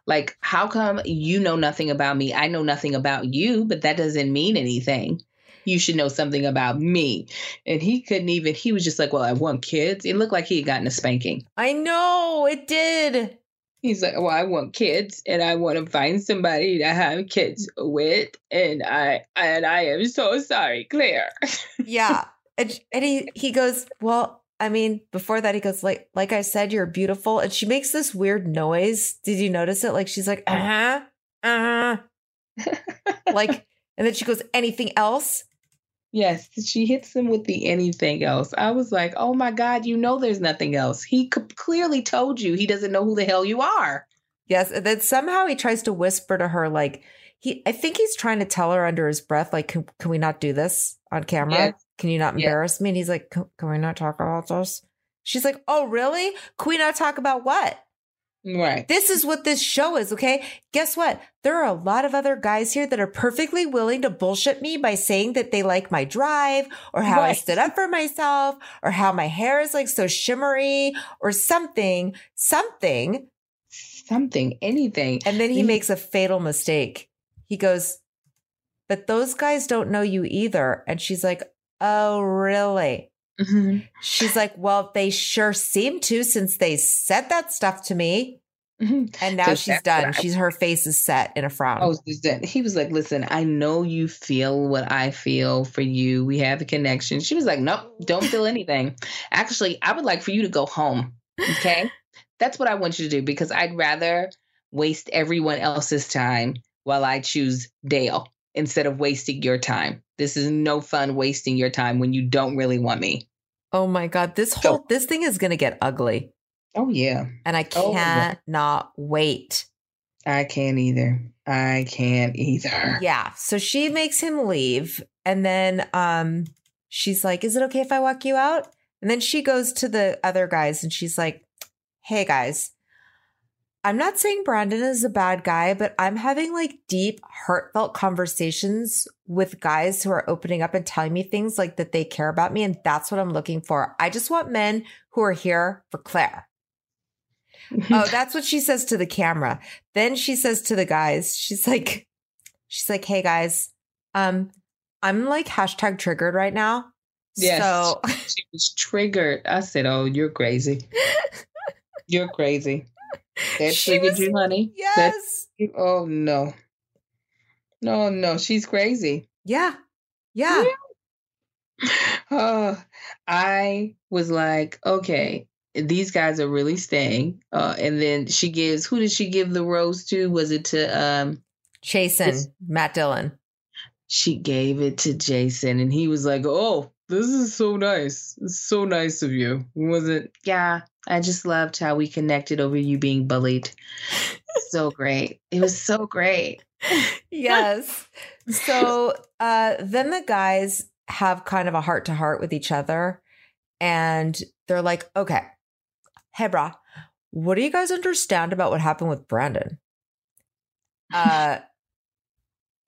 Like, how come you know nothing about me? I know nothing about you, but that doesn't mean anything. You should know something about me. And he couldn't even, he was just like, Well, I want kids. It looked like he had gotten a spanking. i know it did He's like, well, I want kids, and I want to find somebody to have kids with, and I and I am so sorry, Clare. <laughs> yeah and, and he he goes well I mean, before that, he goes like, like I said, you're beautiful, and she makes this weird noise. Did you notice it? Like she's like, uh huh, uh huh, <laughs> like, and then she goes, anything else? Yes, she hits him with the anything else. I was like, oh my God, you know there's nothing else. He c- clearly told you he doesn't know who the hell you are. Yes, and then somehow he tries to whisper to her, like he. I think he's trying to tell her under his breath, like, "Can, can we not do this on camera? Yes. Can you not Yes. embarrass me?" And he's like, can, "Can we not talk about this?" She's like, "Oh, really? Can we not talk about what?" Right. This is what this show is, okay? Guess what? There are a lot of other guys here that are perfectly willing to bullshit me by saying that they like my drive or how I stood up for myself or how my hair is like so shimmery or something, something. Something, anything. And then he makes a fatal mistake. He goes, But those guys don't know you either. And she's like, Oh, really? Mhm. She's like, Well, they sure seem to since they said that stuff to me. Mhm. And now So she's done. I- She's her face is set in a frown. Oh, he was like, "Listen, I know you feel what I feel for you. We have a connection." She was like, "Nope, don't feel anything. Actually, I would like for you to go home. Okay, that's what I want you to do because I'd rather waste everyone else's time while I choose Dale instead of wasting your time. This is no fun wasting your time when you don't really want me. Oh my god, this So- whole this thing is gonna get ugly, Oh yeah, and I Oh, yeah. cannot wait. I can't either. I can't either. Yeah, so she makes him leave, and then um, she's like, "Is it okay if I walk you out?" And then she goes to the other guys, and she's like, "Hey guys." I'm not saying Brandon is a bad guy, but I'm having like deep, heartfelt conversations with guys who are opening up and telling me things like that they care about me. And that's what I'm looking for. I just want men who are here for Clare. <laughs> oh, that's what she says to the camera. Then she says to the guys, she's like, she's like, hey guys, um, I'm like hashtag triggered right now. Yes. So she was triggered. I said, "Oh, you're crazy. <laughs> You're crazy." That She triggered was- you, honey. That- yes. oh no, no, no. She's crazy. Yeah. Yeah. Uh, I was like, okay, these guys are really staying. Uh, and then she gives. Who did she give the rose to? Was it to um? Jason, It's- Matt Dillon. She gave it to Jason, and he was like, "Oh, this is so nice. It's so nice of you." Was it? Yeah, I just loved how we connected over you being bullied. so <laughs> great. It was so great. yes. <laughs> So uh then the guys have kind of a heart to heart with each other and they're like, okay, hey brah, what do you guys understand about what happened with Brandon? <laughs> Uh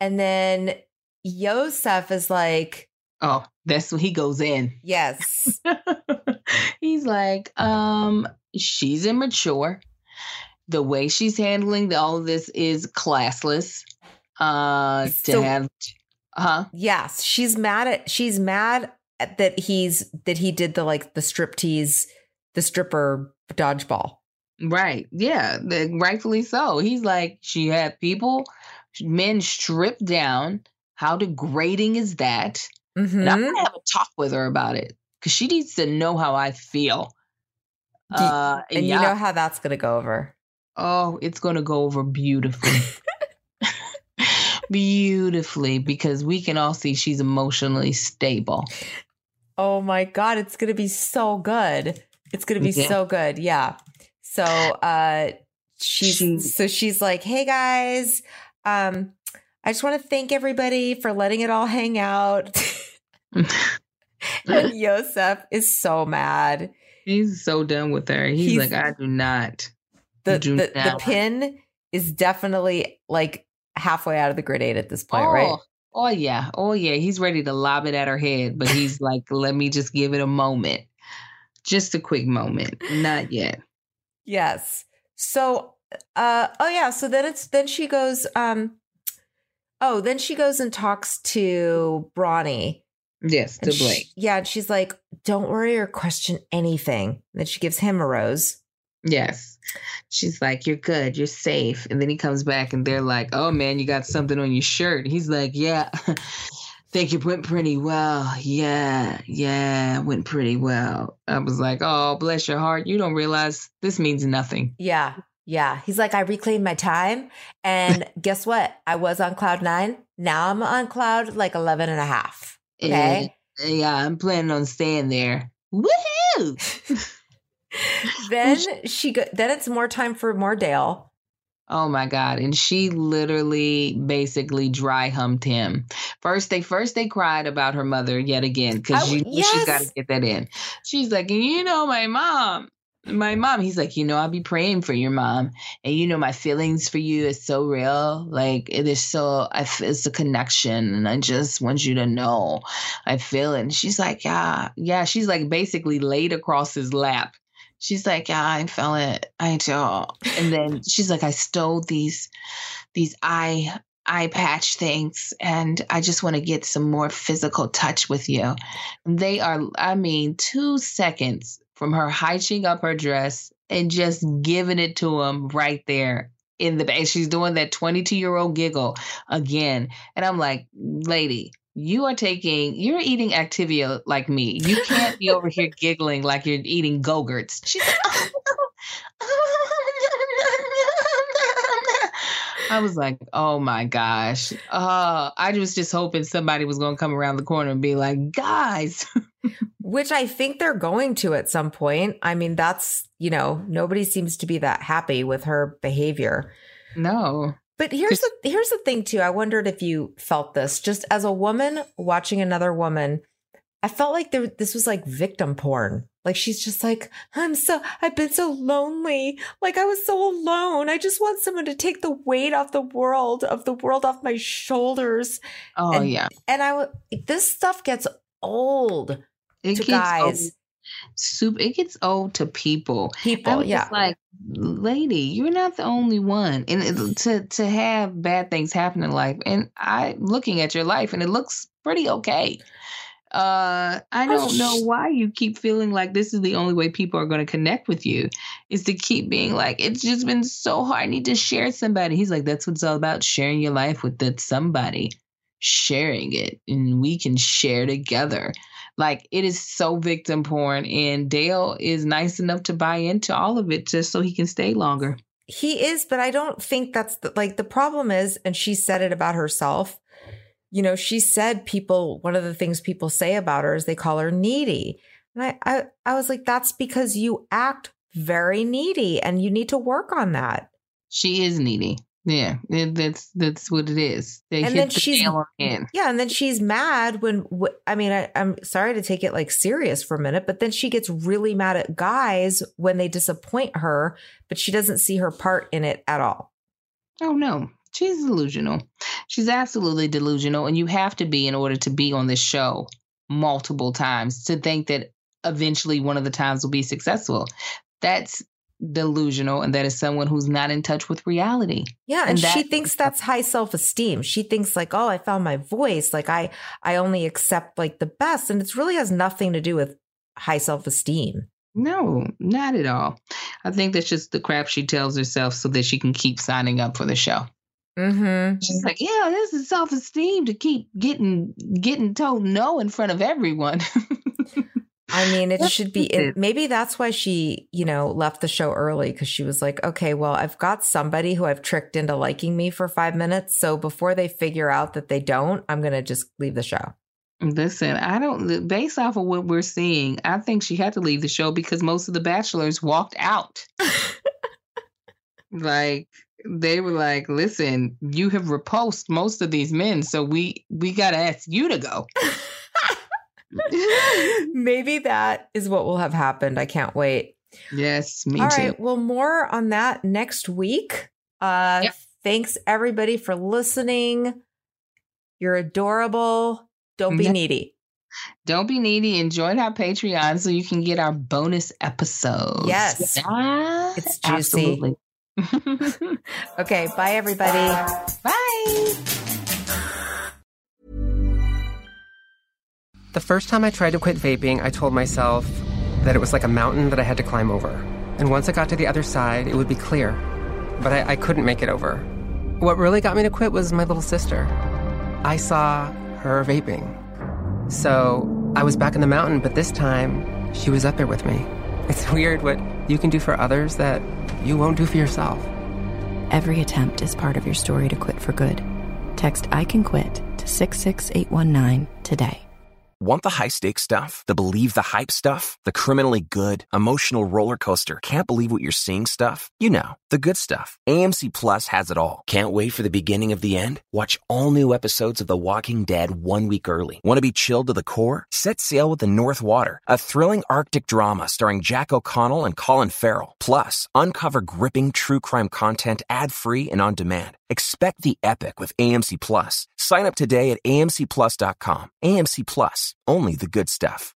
and then Yosef is like, Oh, that's when he goes in. yes. <laughs> He's like, um, she's immature. The way she's handling all of this is classless. Uh, So- to have, huh? Yes, she's mad at she's mad at that he's that he did the like the striptease, the stripper dodgeball. Right. Yeah. the- Rightfully so. He's like, she had people, men stripped down. How degrading is that? Mhm. And I'm gonna have a talk with her about it because she needs to know how I feel. Do- Uh, and yeah. you know how that's gonna go over. oh, it's gonna go over beautifully. <laughs> beautifully because we can all see she's emotionally stable. Oh my god, it's gonna be so good. It's gonna be Yeah. so good. Yeah. So uh she's She- so she's like, hey guys, um, I just want to thank everybody for letting it all hang out. <laughs> <laughs> <laughs> and Yosef is so mad. He's so done with her. He's, He's- like, I do not. The Do the, the pin is definitely like halfway out of the grenade at this point, oh, right? Oh yeah. Oh yeah. He's ready to lob it at her head, but he's <laughs> like, let me just give it a moment. Just a quick moment. Not yet. Yes. So uh oh yeah, so then it's then she goes um oh, then she goes and talks to Brawny. Yes, to And she- yeah, and she's like, "Don't worry or question anything." And then she gives him a rose. Yes. She's like, You're good, you're safe. And then he comes back and they're like, Oh man, you got something on your shirt. He's like, Yeah. <laughs> think it went pretty well. Yeah, yeah, went pretty well. I was like, oh, bless your heart. You don't realize this means nothing. Yeah. Yeah. He's like, I reclaimed my time. And <laughs> guess what? I was on cloud nine. Now I'm on cloud like 11 and a half. Okay. Yeah, uh, yeah I'm planning on staying there. Woohoo! <laughs> then she go, then it's more time for more Dale. Oh my God. And she literally basically dry humped him. First they first they cried about her mother yet again. Cause you yes. she's gotta get that in. She's like, you know, my mom. My mom, he's like, you know, I'll be praying for your mom. And you know, my feelings for you is so real. Like it is so I it's a connection. And I just want you to know I feel it. And she's like, Yeah, yeah. She's like basically laid across his lap She's like, yeah, I felt it. I do. And then she's like, I stole these, these eye eye patch things, and I just want to get some more physical touch with you. They are, I mean, two seconds from her hitching up her dress and just giving it to him right there in the bed. She's doing that 22 year old giggle again. And I'm like, lady, you are taking you're eating activia like me you can't be over here <laughs> giggling like you're eating go-gurts <laughs> oh, I was like, oh my gosh. Uh, I was just hoping somebody was going to come around the corner and be like, guys. <laughs> Which I think they're going to at some point. I mean, that's, you know, nobody seems to be that happy with her behavior. No. But here's the here's the thing too. I wondered if you felt this just as a woman watching another woman. I felt like there, this was like victim porn. Like she's just like, I'm so, I've been so lonely. Like I was so alone. I just want someone to take the weight off the world, of the world off my shoulders. Oh and, yeah. And I, this stuff gets old it to guys. Old soup it gets old to people people yeah like lady you're not the only one and to to have bad things happen in life and i looking at your life and it looks pretty okay uh i don't know why you keep feeling like this is the only way people are going to connect with you is to keep being like it's just been so hard i need to share somebody he's like that's what it's all about sharing your life with that somebody sharing it and we can share together like it is so victim porn, and Dale is nice enough to buy into all of it just so he can stay longer. He is, but I don't think that's the, like the problem is, and she said it about herself. You know, she said people, one of the things people say about her is they call her needy. And I, I, I was like, that's because you act very needy and you need to work on that. She is needy. Yeah, that's that's what it is. They and then the she's yeah, and then she's mad when I mean I, I'm sorry to take it like serious for a minute, but then she gets really mad at guys when they disappoint her, but she doesn't see her part in it at all. Oh no, she's delusional. She's absolutely delusional, and you have to be in order to be on this show multiple times to think that eventually one of the times will be successful. That's delusional and that is someone who's not in touch with reality. Yeah, and, and she thinks that's high self-esteem. She thinks like, "Oh, I found my voice. Like I I only accept like the best." And it really has nothing to do with high self-esteem. No, not at all. I think that's just the crap she tells herself so that she can keep signing up for the show. Mm-hmm. She's like, yeah, this is self esteem to keep getting getting told no in front of everyone. <laughs> I mean, it should be, it, maybe that's why she, you know, left the show early because she was like, okay, well, I've got somebody who I've tricked into liking me for five minutes. So before they figure out that they don't, I'm going to just leave the show. Listen, I don't, based off of what we're seeing, I think she had to leave the show because most of the bachelors walked out. <laughs> like, they were like, listen, you have repulsed most of these men. So we, we got to ask you to go. <laughs> Maybe that is what will have happened. I can't wait. Yes, me All too. right. Well, more on that next week. Uh yep. thanks everybody for listening. You're adorable. Don't be needy. Don't be needy and join our Patreon so you can get our bonus episodes. Yes. Yeah, it's juicy. Absolutely. <laughs> okay. Bye, everybody. Bye. The first time I tried to quit vaping, I told myself that it was like a mountain that I had to climb over. And once I got to the other side, it would be clear. But I, I couldn't make it over. What really got me to quit was my little sister. I saw her vaping. So I was back in the mountain, but this time she was up there with me. It's weird what you can do for others that you won't do for yourself. Every attempt is part of your story to quit for good. Text I can quit to 66819 today. Want the high stakes stuff? The believe the hype stuff? The criminally good, emotional roller coaster, can't believe what you're seeing stuff? You know, the good stuff. AMC Plus has it all. Can't wait for the beginning of the end? Watch all new episodes of The Walking Dead one week early. Want to be chilled to the core? Set sail with the North Water, a thrilling Arctic drama starring Jack O'Connell and Colin Farrell. Plus, uncover gripping true crime content ad free and on demand. Expect the epic with AMC Plus. Sign up today at amcplus.com. AMC Plus, only the good stuff.